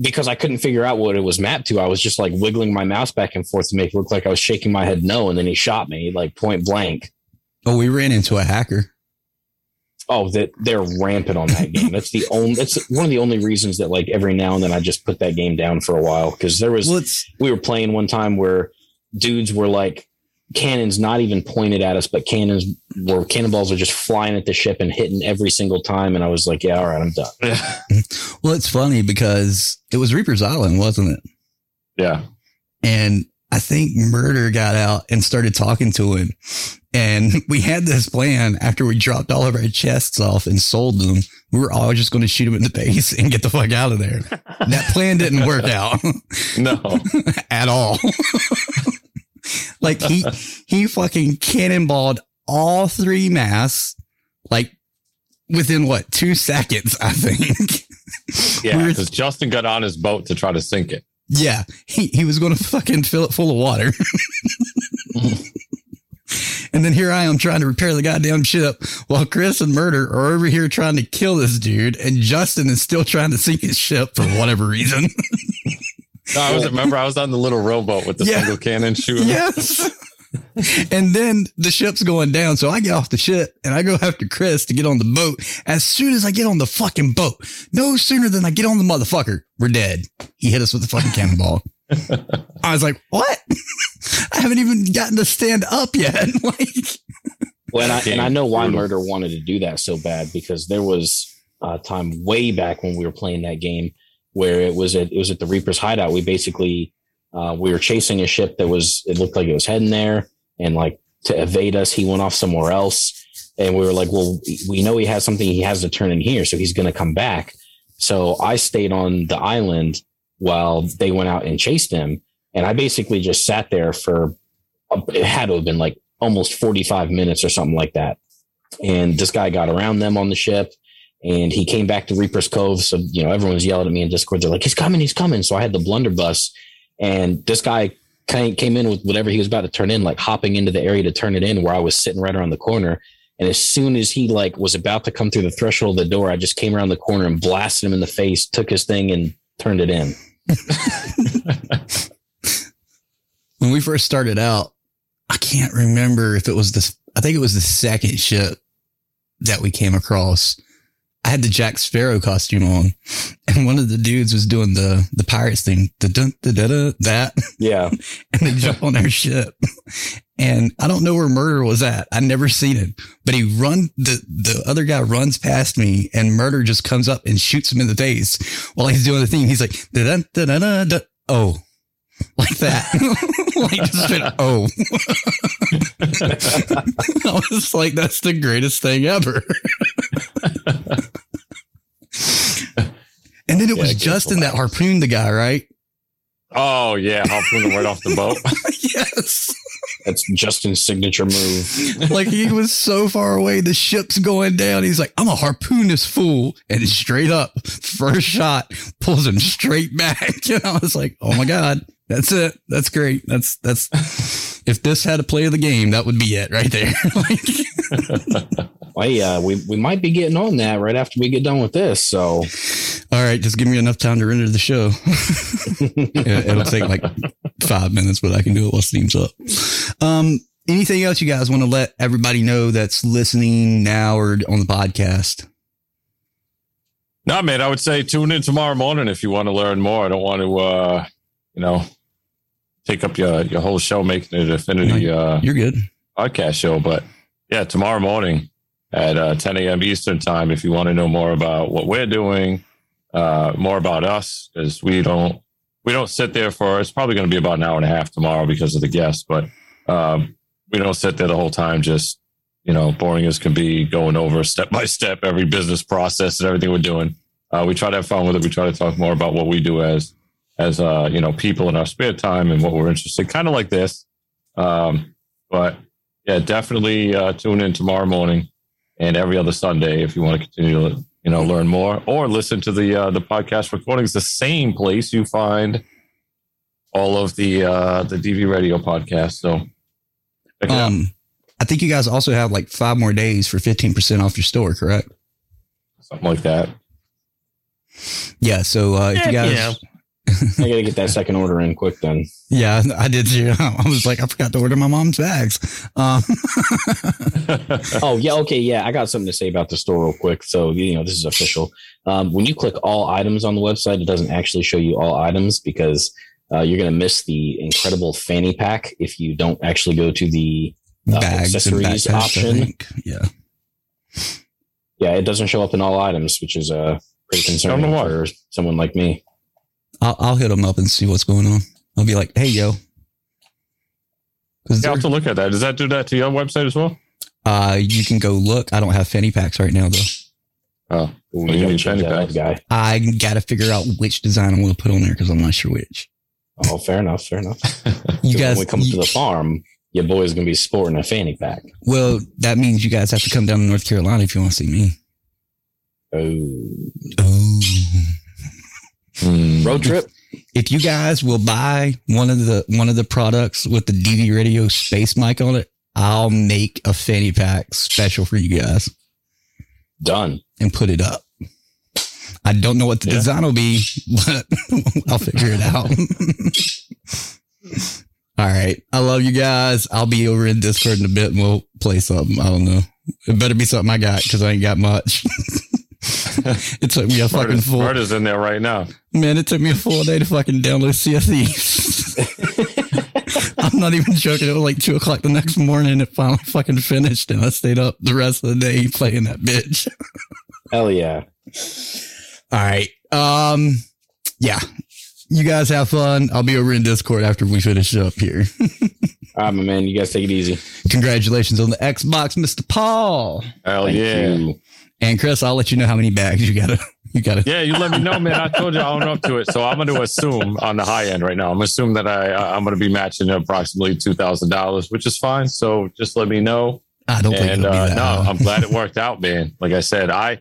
because I couldn't figure out what it was mapped to, I was just like wiggling my mouse back and forth to make it look like I was shaking my head no, and then he shot me like point blank. Oh, we ran into a hacker. Oh, that they're rampant on that game. That's the only. That's one of the only reasons that like every now and then I just put that game down for a while because there was Well, we were playing one time where dudes were like cannons not even pointed at us, but cannons were cannonballs are just flying at the ship and hitting every single time, and I was like, yeah, all right, I'm done. well, it's funny because it was Reaper's Island, wasn't it? Yeah. And I think Murder got out and started talking to him. And we had this plan after we dropped all of our chests off and sold them. We were all just going to shoot him in the face and get the fuck out of there. That plan didn't work out No. at all. like he, he fucking cannonballed all three masts, like within what, two seconds, I think. Yeah, We because Justin got on his boat to try to sink it. Yeah, he, he was going to fucking fill it full of water. and then here I am trying to repair the goddamn ship while Chris and Murder are over here trying to kill this dude. And Justin is still trying to sink his ship for whatever reason. No, I was remember I was on the little rowboat with the Yeah. single cannon shooter. yes. and then the ship's going down. So I get off the ship and I go after Chris to get on the boat. As soon as I get on the fucking boat, no sooner than I get on the motherfucker, we're dead. He hit us with the fucking cannonball. I was like, what? I haven't even gotten to stand up yet. like, Well, and I, and I know why Brutal. Murder wanted to do that so bad because there was a time way back when we were playing that game where it was at it was at the Reaper's hideout. We basically uh, we were chasing a ship that was it looked like it was heading there, and like to evade us, he went off somewhere else, and we were like, well, we know he has something he has to turn in here, so he's going to come back. So I stayed on the island while they went out and chased him, and I basically just sat there for it had to have been like almost 45 minutes or something like that. And this guy got around them on the ship and he came back to Reaper's Cove. So, you know, everyone's yelling at me in Discord. They're like, he's coming, he's coming. So I had the blunderbuss and this guy came, in with whatever he was about to turn in, like hopping into the area to turn it in where I was sitting right around the corner. And as soon as he like was about to come through the threshold of the door, I just came around the corner and blasted him in the face, took his thing and turned it in. when we first started out, I can't remember if it was this, I think it was the second ship that we came across. I had the Jack Sparrow costume on, and one of the dudes was doing the the pirates thing, the dun da da da that, Yeah. and then jump on our ship. And I don't know where Murder was at. I never seen him, but he run the the other guy runs past me, and Murder just comes up and shoots him in the face while he's doing the thing. He's like da da da da da da. Oh, like that, like just straight up, oh. I was like, that's the greatest thing ever. and then it Yeah, was Justin that harpooned the guy, right? Oh yeah, harpooned him right off the boat. yes. That's Justin's signature move. like he was so far away, the ship's going down. He's like, I'm a harpoon this fool. And straight up, first shot pulls him straight back. And I was like, oh my God, that's it. That's great. That's, that's, if this had a play of the game, that would be it right there. like, Well, yeah, we, we might be getting on that right after we get done with this. So all right, just give me enough time to render the show. It- It'll take like five minutes, but I can do it while Steam's up. Um, anything else you guys want to let everybody know that's listening now or on the podcast? No, man, I would say tune in tomorrow morning if you want to learn more. I don't want to, uh, you know, take up your your whole show making it Affinity uh, You're good. podcast show. But yeah, tomorrow morning at uh, 10 a.m. Eastern time, if you want to know more about what we're doing, uh, more about us, because we don't we don't sit there for. It's probably going to be about an hour and a half tomorrow because of the guests, but um, we don't sit there the whole time just you know boring as can be, going over step by step every business process and everything we're doing. Uh, we try to have fun with it. We try to talk more about what we do as as uh, you know people in our spare time and what we're interested, kind of like this. Um, but yeah, definitely uh, tune in tomorrow morning and every other Sunday if you want to continue to you know learn more or listen to the uh, the podcast recordings. The same place you find all of the uh, the DV Radio podcast. So check. Um, I think you guys also have like five more days for 15% off your store, correct? something like that. Yeah. So uh, if you guys, yeah. I gotta get that second order in quick then. Yeah, I did too. I was like, I forgot to order my mom's bags. Um, oh yeah, okay, yeah. I got something to say about the store real quick. So you know, this is official. Um, when you click all items on the website, it doesn't actually show you all items because uh, you're gonna miss the incredible fanny pack if you don't actually go to the uh, bags and accessories backpacks, I option. Yeah. Yeah, it doesn't show up in all items, which is uh, pretty concerning for someone like me. I'll, I'll hit them up and see what's going on. I'll be like, hey, yo. You have to look at that. Does that do that to your website as well? Uh, you can go look. I don't have fanny packs right now, though. Oh, you need fanny packs, guy. I got to figure out which design I'm going to put on there because I'm not sure which. Oh, fair enough, fair enough. You guys- when we come you- to the farm, your boy's gonna be sporting a fanny pack. Well, that means you guys have to come down to North Carolina if you want to see me. Oh, Oh. Hmm. road trip. If you guys will buy one of the one of the products with the DV radio space mic on it, I'll make a fanny pack special for you guys. Done. And put it up. I don't know what the design will be, but I'll figure it out. All right. I love you guys. I'll be over in Discord in a bit and we'll play something. I don't know. It better be something I got because I ain't got much. it took me a fucking Murder's, full Murder's in there right now. Man, it took me a full day to fucking download Sea of Thieves. I'm not even joking. It was like two o'clock the next morning. It finally fucking finished, and I stayed up the rest of the day playing that bitch. Hell yeah. All right. Um, yeah. You guys have fun. I'll be over in Discord after we finish up here. All right, my man. You guys take it easy. Congratulations on the Xbox, Mr. Paul. Hell Thank yeah. you. And Chris, I'll let you know how many bags you gotta. You gotta. Yeah, you let me know, man. I told you I own up to it, so I'm going to assume on the high end right now. I'm assuming that I I- I'm going to be matching approximately two thousand dollars, which is fine. So just let me know. I don't think and it'll be uh, that no, high. I'm glad it worked out, man. Like I said, I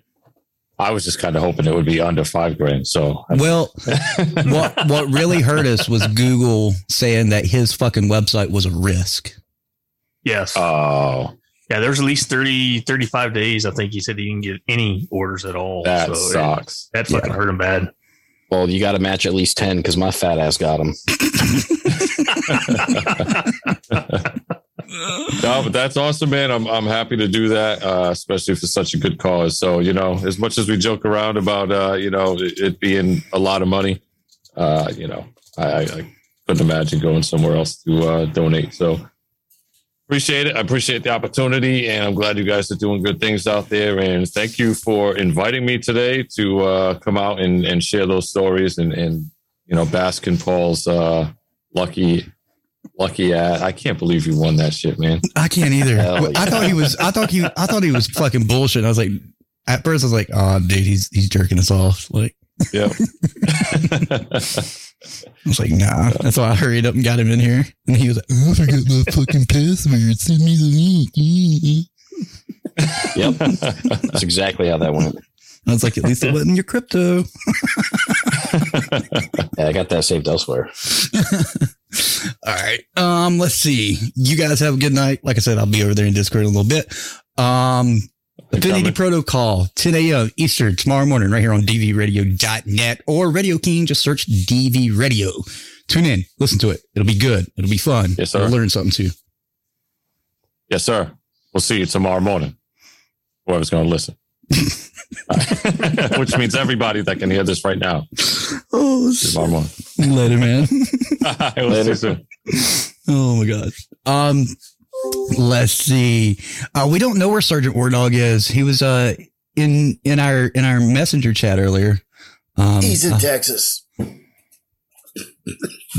I was just kind of hoping it would be under five grand. So Well, what what really hurt us was Google saying that his fucking website was a risk. Yes. Oh. Yeah, there's at least 30, 35 days. I think he said he didn't get any orders at all. That it- sucks. that fucking hurt him bad. Well, you got to match at least ten because my fat ass got him. no, but that's awesome, man. I'm I'm happy to do that, uh, especially for such a good cause. So you know, as much as we joke around about uh, you know it, it being a lot of money, uh, you know, I, I, I couldn't imagine going somewhere else to uh, donate. So appreciate it. I appreciate the opportunity, and I'm glad you guys are doing good things out there. And thank you for inviting me today to uh, come out and, and share those stories and and you know bask in Paul's uh, lucky lucky ad. I can't believe you won that shit, man. I can't either. Hell I thought he was. I thought he. I thought he was fucking bullshit. I was like, at first, I was like, oh, dude, he's he's jerking us off. Like, yeah. I was like, nah. That's why I hurried up and got him in here. And he was like, oh, I forgot my fucking password. Send me the link. Yep, that's exactly how that went. I was like, at least it wasn't your crypto. Yeah, I got that saved elsewhere. All right. Um, let's see. You guys have a good night. Like I said, I'll be over there in Discord in a little bit. Um, Affinity Protocol, 10 a.m. Eastern tomorrow morning, right here on dvradio.net or Radio King. Just search DV Radio. Tune in, listen to it. It'll be good. It'll be fun. Yes, sir. You'll learn something too. Yes, sir. We'll see you tomorrow morning. Whoever's going to listen. Which means everybody that can hear this right now. Oh, tomorrow morning. Later, man. we'll soon. Oh my god. Um, let's see. Uh, we don't know where Sergeant War Dog is. He was uh in in our in our messenger chat earlier. Um, He's in uh, Texas.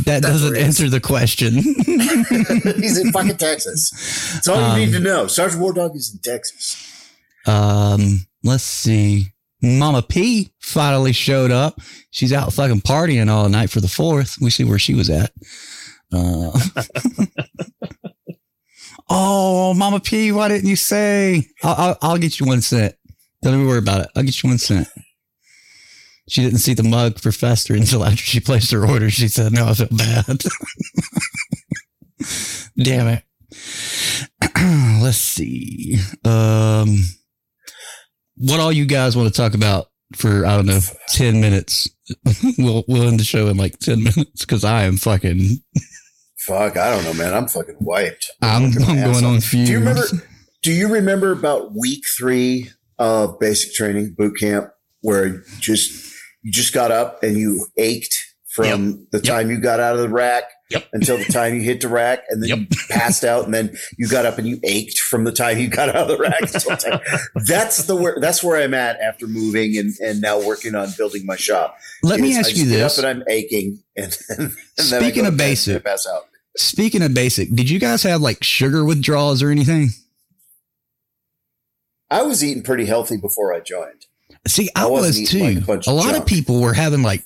that doesn't answer the question. He's in fucking Texas. That's all you Um, need to know. Sergeant War Dog is in Texas. Um, let's see. Mama P finally showed up. She's out fucking partying all night for the fourth. We see where she was at. Uh, oh, Mama P, why didn't you say? I'll, I'll, I'll get you one cent. Don't even worry about it. I'll get you one cent. She didn't see the mug for Fester until after she placed her order. She said, no, I feel bad. Damn it. Let's see. Um, what all you guys want to talk about for I don't know ten minutes. we'll we'll end the show in like ten minutes because I am fucking. Fuck, I don't know, man. I'm fucking wiped. I'm, I'm going on fumes. Do you remember? Do you remember about week three of basic training boot camp where you just you just got up and you ached from the time you got out of the rack until the time you hit the rack, and then you passed out, and then you got up and you ached from the time you got out of the rack. until the time- that's the where that's where I'm at after moving and and now working on building my shop. Let me Is ask you get this. Up and I'm aching, and, and I Speaking of and basic, pass out. Speaking of basic, did you guys have like sugar withdrawals or anything? I was eating pretty healthy before I joined. See, I, I wasn't was eating too. like a a lot of junk. people were having like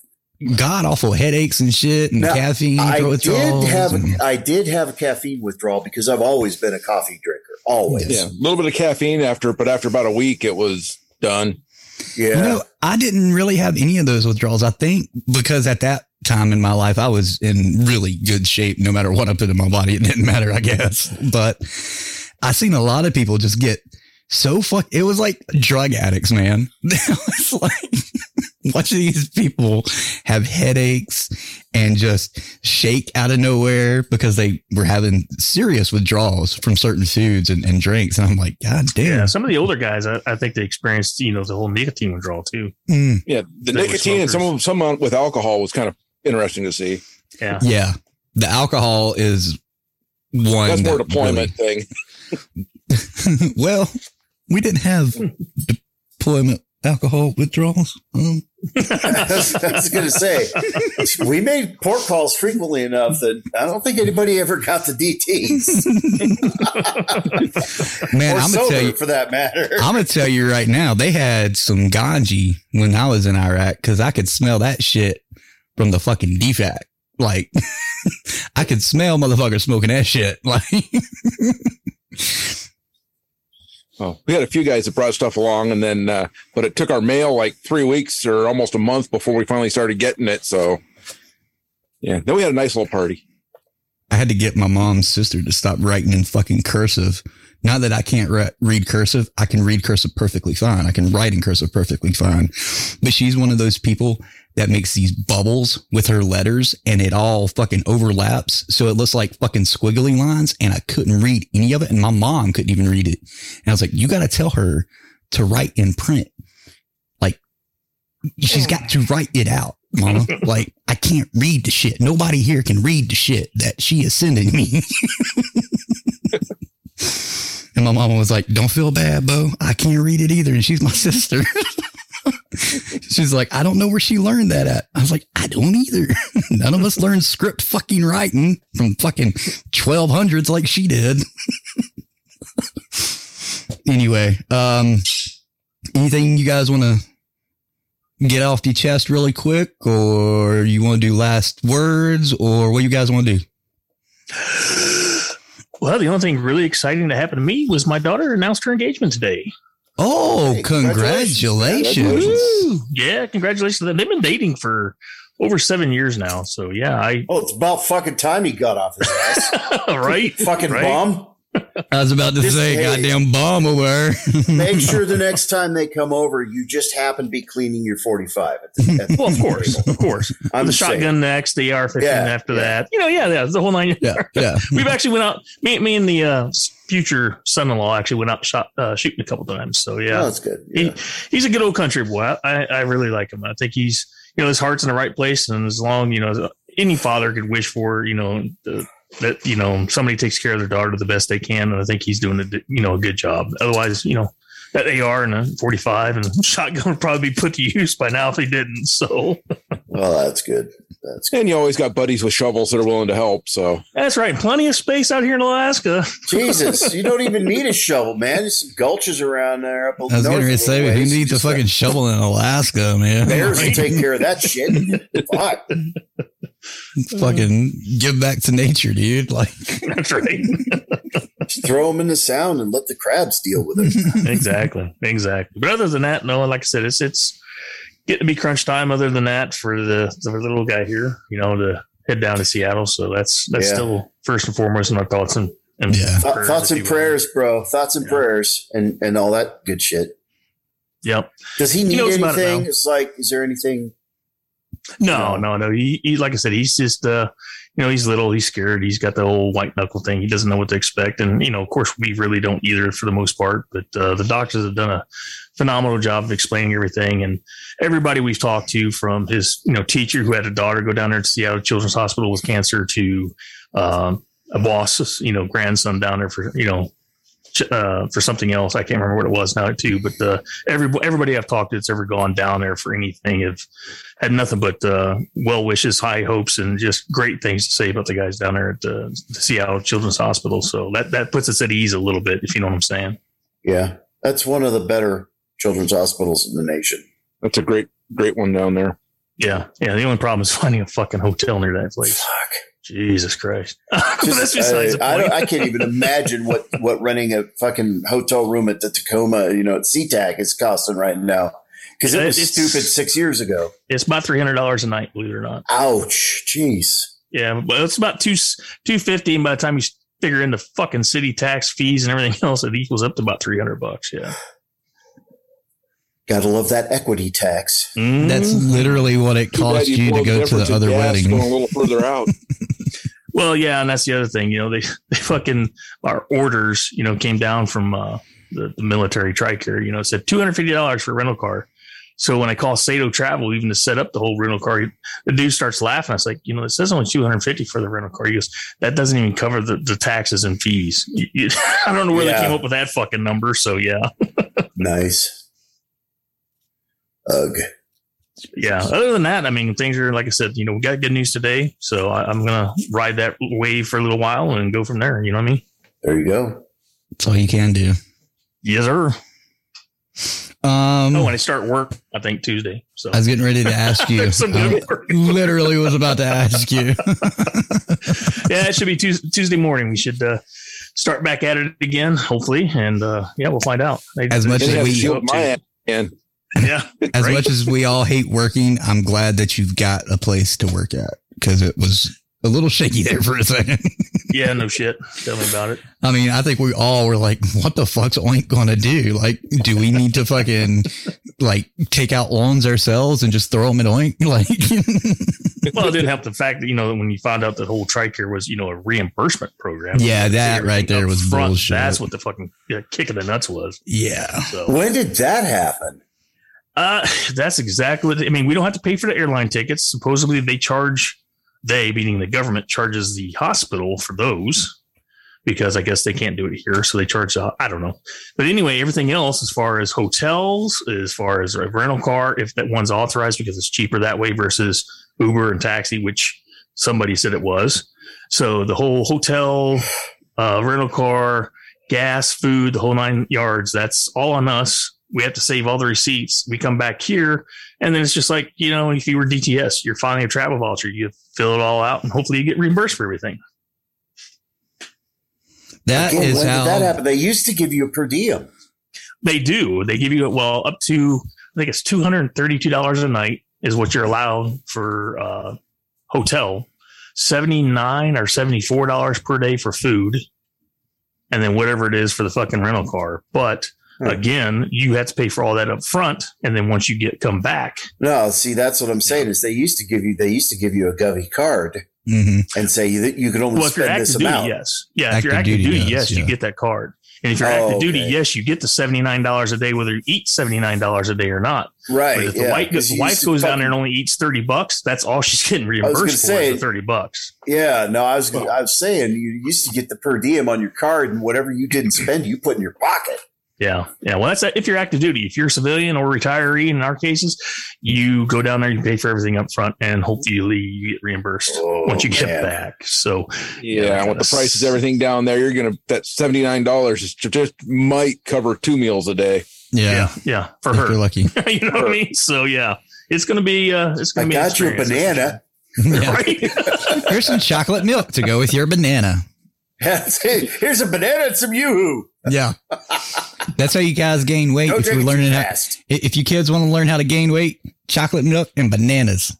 god awful headaches and shit and Now, caffeine I did have and- I did have a caffeine withdrawal because I've always been a coffee drinker. Always. Yeah, a little bit of caffeine after, but after about a week, it was done. Yeah. You know, I didn't really have any of those withdrawals. I think because at that time in my life, I was in really good shape. No matter what I put in my body, it didn't matter, I guess. But I've seen a lot of people just get so fuck. It was like drug addicts, man. It was like watching these people have headaches and just shake out of nowhere because they were having serious withdrawals from certain foods and, and drinks. And I'm like, God damn. Yeah, some of the older guys, I, I think they experienced, you know, the whole nicotine withdrawal too. Mm. Yeah, the They nicotine and some smokers. of some with alcohol was kind of interesting to see. Yeah, Yeah. The alcohol is one. That's more that deployment thing. well, we didn't have deployment alcohol withdrawals. Um, I was, going to say, we made port calls frequently enough that I don't think anybody ever got the DTs. man, or I'm gonna tell you. for that matter. I'm gonna tell you right now, they had some ganji when I was in Iraq because I could smell that shit from the fucking DFAC. Like, I could smell motherfuckers smoking that shit. Like, Oh, we had a few guys that brought stuff along, and then, uh, but it took our mail like three weeks or almost a month before we finally started getting it. So, yeah, then we had a nice little party. I had to get my mom's sister to stop writing in fucking cursive. Now that I can't re- read cursive. I can read cursive perfectly fine. I can write in cursive perfectly fine. But she's one of those people that makes these bubbles with her letters and it all fucking overlaps. So it looks like fucking squiggly lines and I couldn't read any of it. And my mom couldn't even read it. And I was like, you got to tell her to write in print. Like she's got to write it out, mama. like I can't read the shit. Nobody here can read the shit that she is sending me. and my mama was like, don't feel bad, Bo. I can't read it either. And she's my sister. She's like, I don't know where she learned that at. I was like, I don't either. None of us learned script fucking writing from fucking 1200s like she did. anyway, um, anything you guys want to get off your chest really quick, or you want to do last words, or what you guys want to do? Well, the only thing really exciting that happened to me was my daughter announced her engagement today. Oh, congratulations! Woo! Yeah, congratulations. They've been dating for over seven years now. So yeah, I oh, it's about fucking time he got off his ass. right, fucking right. bum. I was about to Just- say, hey. goddamn bomb over. Make sure the next time they come over, you just happen to be cleaning your 45. At the, at the Well, of course, of course. I'm the shotgun saying. next, the AR-15 Yeah, after that. You know, yeah, yeah, the whole nine. Yeah, yeah. We've actually went out. Me, me and the uh, future son-in-law actually went out shot uh, shooting a couple times. So yeah, Oh, that's good. He, he's a good old country boy. I, I really like him. I think he's you know his heart's in the right place, and as long you know any father could wish for you know the, that you know somebody takes care of their daughter the best they can, and I think he's doing a you know a good job. Otherwise, you know. That AR and a 45 and a shotgun would probably be put to use by now if he didn't. So Well, that's good. That's And you always got buddies with shovels that are willing to help. So, that's right. Plenty of space out here in Alaska. Jesus, you don't even need a shovel, man. There's some gulches around there. Up I was going to say, little who ways. needs a fucking shovel in Alaska, man? Bears will take care of that shit. Fuck. Fucking give back to nature, dude. Like, That's right. Just throw them in the sound and let the crabs deal with it. exactly. Exactly. But other than that, no, like I said, it's it's getting to be crunch time. Other than that, for the the little guy here, you know, to head down to Seattle. So that's that's Yeah. still first and foremost in my thoughts and, and Yeah. Th- thoughts and you will. prayers, bro. Thoughts and prayers and, and all that good shit. Yep. Does he need knows about it anything? now. It's like, is there anything? No, no, no. He, he like I said, he's just uh you know, he's little, he's scared, he's got the whole white knuckle thing. He doesn't know what to expect. And, you know, of course we really don't either for the most part. But uh, the doctors have done a phenomenal job of explaining everything. And everybody we've talked to from his, you know, teacher who had a daughter go down there to Seattle Children's Hospital with cancer to um a boss, you know, grandson down there for, you know, uh, for something else. I can't remember what it was now too, but uh, every everybody I've talked to that's ever gone down there for anything have had nothing but uh, well wishes, high hopes, and just great things to say about the guys down there at uh, the Seattle Children's Hospital. So that that puts us at ease a little bit, if you know what I'm saying. Yeah, that's one of the better children's hospitals in the nation. That's a great, great one down there. Yeah, yeah. The only problem is finding a fucking hotel near that place. Fuck. Jesus Christ. But that's Just, besides I, I, don't, I can't even imagine what what renting a fucking hotel room at the Tacoma, you know, at SeaTac is costing right now because it was It's- stupid six years ago. It's about three hundred dollars a night, believe it or not. Ouch! Jeez. Yeah, but it's about two two fifty, and by the time you figure in the fucking city tax fees and everything else, it equals up to about three hundred bucks. Yeah, Gotta love that equity tax. Mm-hmm. That's literally what it Too bad cost you you to go to the other gas wedding. Going a little further out. Well, yeah, and that's the other thing. You know, they they fucking our orders, you know, came down from uh, the, the military Tricare. You know, it said two hundred fifty dollars for a rental car. So when I call Sato Travel, even to set up the whole rental car, the dude starts laughing. I was like, you know, it says only two hundred fifty for the rental car. He goes, that doesn't even cover the, the taxes and fees. I don't know where Yeah. they came up with that fucking number. So yeah, Nice. Ugh. Yeah. Other than that, I mean, things are like I said. You know, we got good news today, so I, I'm gonna ride that wave for a little while and go from there. You know what I mean? There you go. That's all you can do. Yes, sir. Um, Oh, and I start work, I think Tuesday. So I was getting ready to ask you. I literally was about to ask you. yeah, it should be Tuesday morning. We should uh, start back at it again, hopefully, and uh, yeah, we'll find out. They- As they much as we- to show up my to- ass, man. Yeah, As right? much as we all hate working, I'm glad that you've got a place to work at because it was a little shaky there for a second. yeah, no shit. Tell me about it. I mean, I think we all were like, what the fuck's Oink going to do? Like, do we need to fucking like take out loans ourselves and just throw them at Oink? Like, Well, it didn't help the fact that you know when you found out that whole Tricare was you know a reimbursement program. Yeah, that right there Up was bullshit. That's what the fucking yeah, kick of the nuts was. yeah. So When did that happen? Uh, that's exactly I mean. We don't have to pay for the airline tickets. Supposedly, they charge they, meaning the government, charges the hospital for those because I guess they can't do it here, so they charge. Uh, I don't know, but anyway, everything else, as far as hotels, as far as a rental car, if that one's authorized because it's cheaper that way versus Uber and taxi, which somebody said it was. So the whole hotel, uh, rental car, gas, food, the whole nine yards. That's all on us. We have to save all the receipts. We come back here, and then it's just like you know, if you were DTS, you're filing a travel voucher. You fill it all out, and hopefully you get reimbursed for everything. That Again, is when how did that happen? They used to give you a per diem. They do. They give you well up to I think it's two hundred and thirty-two dollars a night is what you're allowed for uh, hotel. Seventy-nine or seventy-four dollars per day for food, and then whatever it is for the fucking rental car. But. Again, you had to pay for all that up front, and then once you get come back, No, see, that's what I'm saying. Is they used to give you they used to give you a Govy card Mhm. and say you that you can only well, spend this duty, amount. yes, yeah, if you're Active active duty duty, does, yes, you get that card. And if you're Oh, active duty, okay. yes, you get the seventy-nine dollars a day, whether you eat seventy-nine dollars a day or not. Right. But if the yeah, wife, 'cause if the wife used to goes down there and only eats 30 bucks, that's all she's getting reimbursed for say- is the 30 bucks. Yeah, no, I was I was saying you used to get the per diem on your card, and whatever you didn't spend, you put in your pocket. Yeah. Yeah. Well, that's if you're active duty. If you're a civilian or retiree, in our cases, you go down there, you pay for everything up front, and hopefully you get reimbursed Oh, once you get man. back. So, Yeah, with the that's- prices, everything down there, you're gonna that seventy nine dollars is just might cover two meals a day. yeah, yeah, yeah, for if you're her. lucky. you know what I mean? So, yeah, it's going to be, uh, it's going to be, an got you a banana. Yeah. Right? Here's some chocolate milk to go with your banana. Here's a banana and some yoo-hoo. Yeah. That's how you guys gain weight. Don't if you're drink it learning too how, fast. if you kids want to learn how to gain weight, chocolate milk and bananas.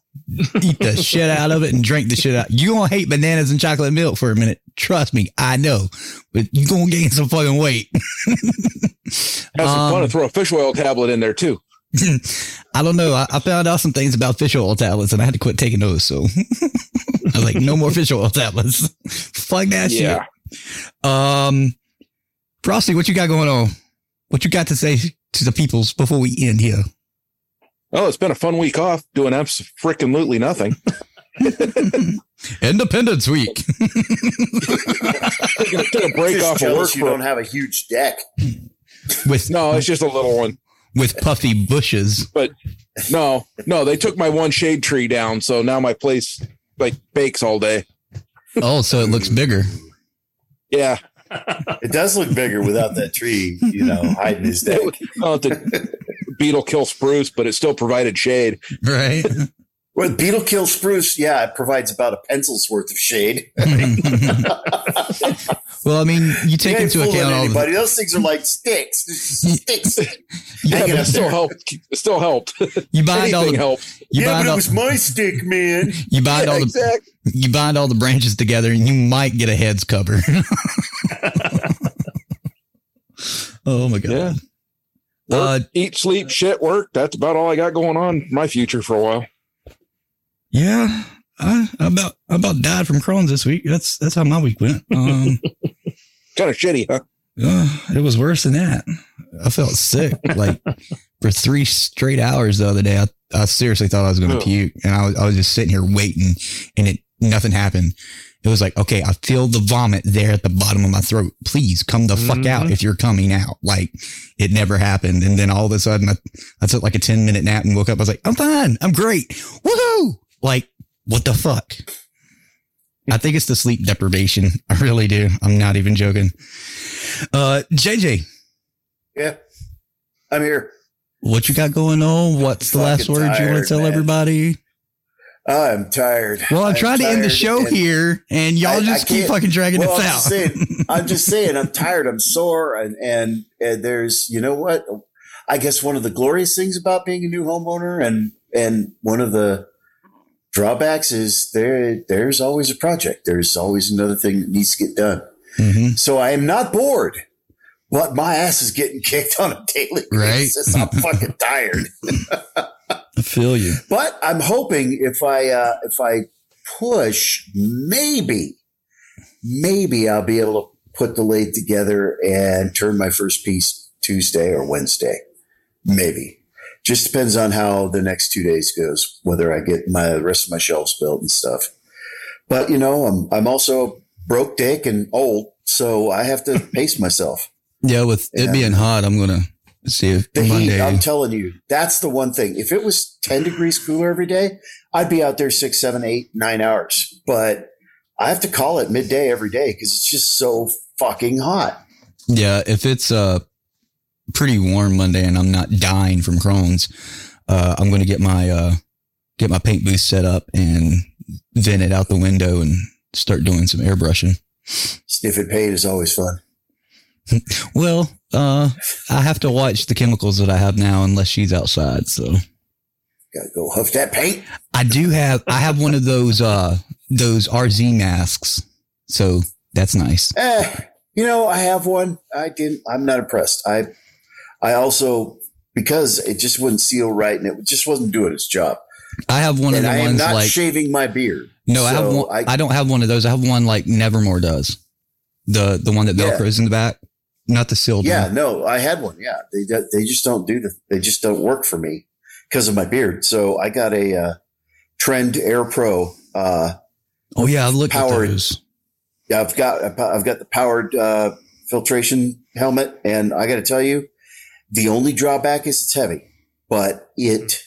Eat the shit out of it and drink the shit out. You gonna hate bananas and chocolate milk for a minute. Trust me, I know. But you gonna gain some fucking weight. Have some fun Um, and throw a fish oil tablet in there too. I don't know. I, I found out some things about fish oil tablets and I had to quit taking those. So I was like, no more fish oil tablets. Fuck that Yeah. shit. Um, Frosty, what you got going on? What you got to say to the peoples before we end here? Oh, it's been a fun week off doing freaking lutely nothing. Independence Week. Took a- took a break Just off of jealous work you for don't have a huge deck. with no, it's just a little one. with puffy bushes. But no, no, they took my one shade tree down, so now my place like bakes all day. Oh, so it looks bigger. Yeah, It does look bigger without that tree, you know, hiding his deck. well, the beetle kill spruce, but it still provided shade. Right. Well, beetle kill spruce, yeah, it provides about a pencil's worth of shade. well, I mean, you take You into account all the, anybody. Those things are like sticks. Sticks. Yeah, Hanging but it still there. helped. It still helped. you bind all the helped. you yeah, bind but it was my stick, man. you bind Yeah, all the exactly. you bind all the branches together and you might get a heads cover. oh my god. Yeah. Uh, Eat, sleep, shit, work. That's about all I got going on in my future for a while. yeah. I I about I about died from Crohn's this week. That's that's how my week went. Um, Kind of shitty, huh? uh, it was worse than that. I felt sick like for three straight hours the other day. I, I seriously thought I was going to Ugh. puke, and I was I was just sitting here waiting, and it nothing happened. It was like, okay, I feel the vomit there at the bottom of my throat. Please come the fuck out if you're coming out. Like it never happened. And then all of a sudden I, I took like a 10 minute nap and woke up. I was like, I'm fine. I'm great. Woohoo. Like, what the fuck? I think it's the sleep deprivation. I really do. I'm not even joking. Uh, JJ, Yeah. I'm here. what you got going on? What's the last word words you want to tell man. everybody? I'm tired. Well, I'm, I'm trying to end the show here and y'all I- I just keep fucking dragging well, us I'm out. just saying, I'm just saying, I'm tired. I'm sore, and, and and there's, you know what? I guess one of the glorious things about being a new homeowner, and and one of the drawbacks is there. There's always a project. There's always another thing that needs to get done. Mhm. So I am not bored, but my ass is getting kicked on a daily Right. basis. I'm fucking tired. I feel you. But I'm hoping if I uh, if I push, maybe, maybe I'll be able to put the lathe together and turn my first piece Tuesday or Wednesday. Maybe. Just depends on how the next two days goes, whether I get my rest of my shelves built and stuff. But you know, I'm I'm also broke dick and old, so I have to pace myself. Yeah, with it Yeah. being hot, I'm gonna see if The Monday. heat, I'm telling you, that's the one thing. If it was 10 degrees cooler every day, I'd be out there six, seven, eight, nine hours. But I have to call it midday every day because it's just so fucking hot. yeah, if it's uh pretty warm Monday and I'm not dying from Crohn's, uh, I'm gonna get my uh get my paint booth set up and vent it out the window and start doing some airbrushing. Sniffing paint is always fun. Well, uh, I have to watch the chemicals that I have now unless she's outside. So Gotta go huff that paint. I do have I have one of those uh those RZ masks. So that's nice. Eh, you know, I have one. I didn't, I'm not impressed. I, I also, because it just wouldn't seal right and it just wasn't doing its job. I have one and of the I am not like shaving my beard. No, I have one. I, don't have one of those. I have one like Nevermore does. The the one that Yeah. velcros in the back, not the sealed Yeah, one. no, I had one. Yeah, they they just don't do the they just don't work for me because of my beard. So I got a uh, Trend Air Pro. Uh, Oh yeah, I've looked Powered. at those. yeah, I've got I've got the powered uh, filtration helmet, and I got to tell you, the only drawback is it's heavy, but it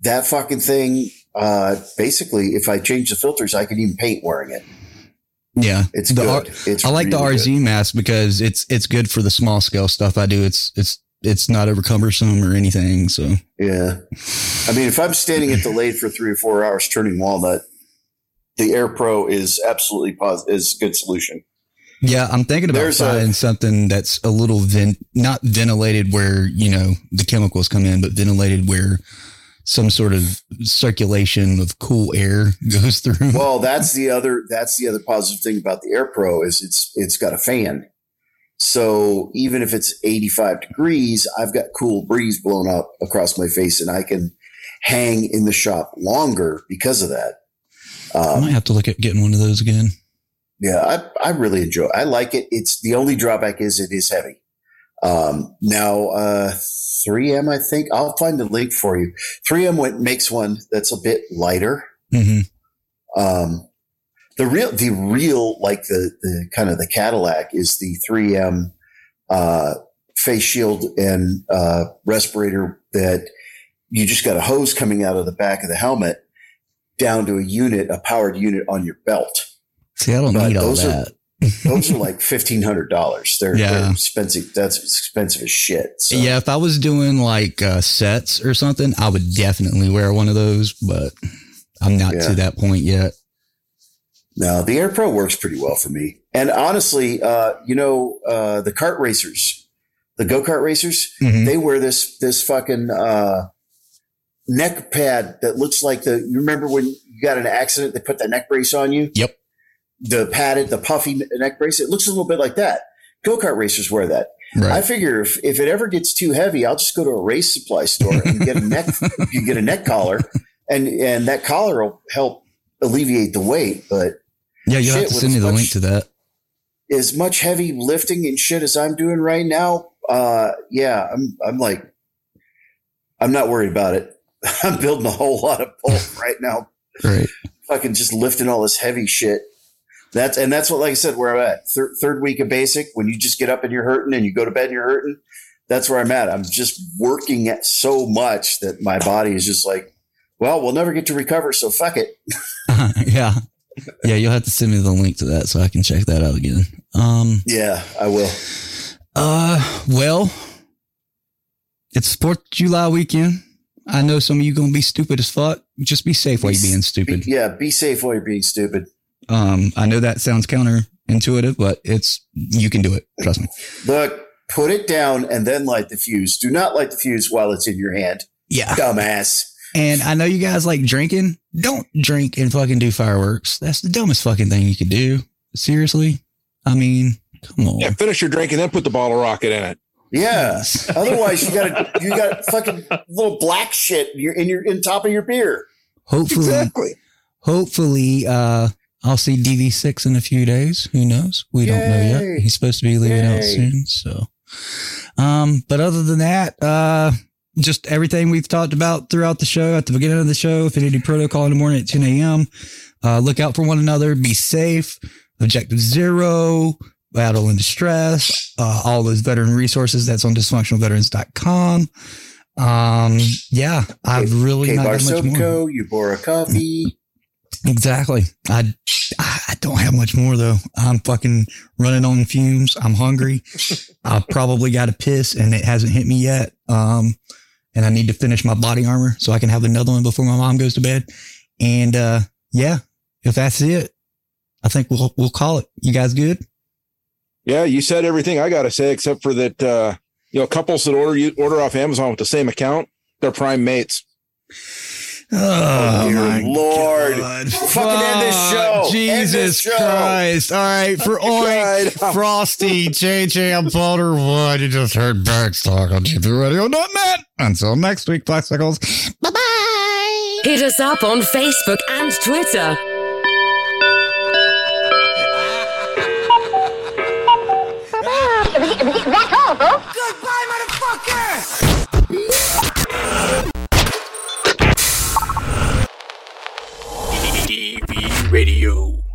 that fucking thing. Uh, basically, if I change the filters, I can even paint wearing it. Yeah, It's the good. R- It's I like the really RZ mask because it's it's good for the small scale stuff I do. It's it's it's not over cumbersome or anything. So Yeah. I mean, if I'm standing at the lathe for three or four hours turning walnut, the Air Pro is absolutely positive, is a good solution. Yeah, I'm thinking about There's a- something that's a little vent, not ventilated where you know the chemicals come in, but ventilated where some sort of circulation of cool air goes through. Well, that's the other that's the other positive thing about the Air Pro is it's it's got a fan. So even if it's 85 degrees, I've got cool breeze blowing up across my face and I can hang in the shop longer because of that. I Um, might have to look at getting one of those again. Yeah, I, I really enjoy it. I like it. It's the only drawback is it is heavy. Um, now, uh, 3M, I think I'll find the link for you. 3M went, makes one that's a bit lighter. hmm Um, the real, the real, like the, the kind of the Cadillac is the 3M, uh, face shield and, uh, respirator that you just got a hose coming out of the back of the helmet down to a unit, a powered unit on your belt. See, I don't But need all those are- that. Those are like fifteen hundred dollars. They're, Yeah. they're expensive. That's expensive as shit. So. Yeah, if I was doing like uh, sets or something, I would definitely wear one of those, but I'm not Yeah. to that point yet. No, the Air Pro works pretty well for me. And honestly, uh, you know, uh, the kart racers, the go kart racers, Mhm. they wear this this fucking uh, neck pad that looks like the. You remember when you got an accident? They put that neck brace on you. Yep. The padded, the puffy neck brace. It looks a little bit like that. Go kart racers wear that. I figure if, if it ever gets too heavy, I'll just go to a race supply store and get a neck. you get a neck collar, and and that collar will help alleviate the weight. But Yeah, you'll have to send me the much- link to that. as much heavy lifting and shit as I'm doing right now, uh, yeah, I'm I'm like, I'm not worried about it. I'm building a whole lot of bulk right now. Right. Fucking just lifting all this heavy shit. That's and that's what, like I said, where I'm at. Third, third week of basic, when you just get up and you're hurting, and you go to bed and you're hurting. That's where I'm at. I'm just working at so much that my body is just like, well, we'll never get to recover, so fuck it. yeah. Yeah, you'll have to send me the link to that so I can check that out again. Um Yeah, I will. uh well, it's Fourth July weekend. I know some of you gonna be stupid as fuck. Just be safe while you're being stupid. Yeah, be safe while you're being stupid. Um, I know that sounds counterintuitive, but it's you can do it. Trust me. Look, put it down and then light the fuse. Do not light the fuse while it's in your hand. Yeah. Dumbass. And I know you guys like drinking. Don't drink and fucking do fireworks. That's the dumbest fucking thing you could do. Seriously. I mean, come on. Yeah, finish your drink and then put the bottle rocket in it. Yeah. Otherwise, you got you got fucking little black shit in your in your in top of your beer. Hopefully, Exactly. hopefully, uh, I'll see DV6 in a few days. Who knows? We don't know yet. He's supposed to be leaving out soon. So, um, but other than that, uh, just everything we've talked about throughout the show at the beginning of the show, Affinity Protocol in the morning at 10 a.m. Uh, look out for one another. Be safe. Objective zero. Battle and distress. Uh, all those veteran resources. That's on dysfunctionalveterans.com. Um, yeah, I've really K not Bar much Soap more. Eubora Coffee. Exactly. I I don't have much more though. I'm fucking running on fumes. I'm hungry. I probably got to piss and it hasn't hit me yet. Um, and I need to finish my body armor so I can have another one before my mom goes to bed. And uh, yeah, if that's it, I think we'll we'll call it. You guys good? Yeah, you said everything I got to say except for that. Uh, you know, couples that order you order off Amazon with the same account, they're prime mates. Oh, oh, dear my Lord. God. Fucking end this show. End Jesus this show. Christ. All right. For Oink, Frosty, JJ, and Powder Wood, you just heard Berg's talk on DVRadio.net. Until next week, Bicycles. Bye bye. Hit us up on Facebook and Twitter. That's all, folks. Goodbye. Radio.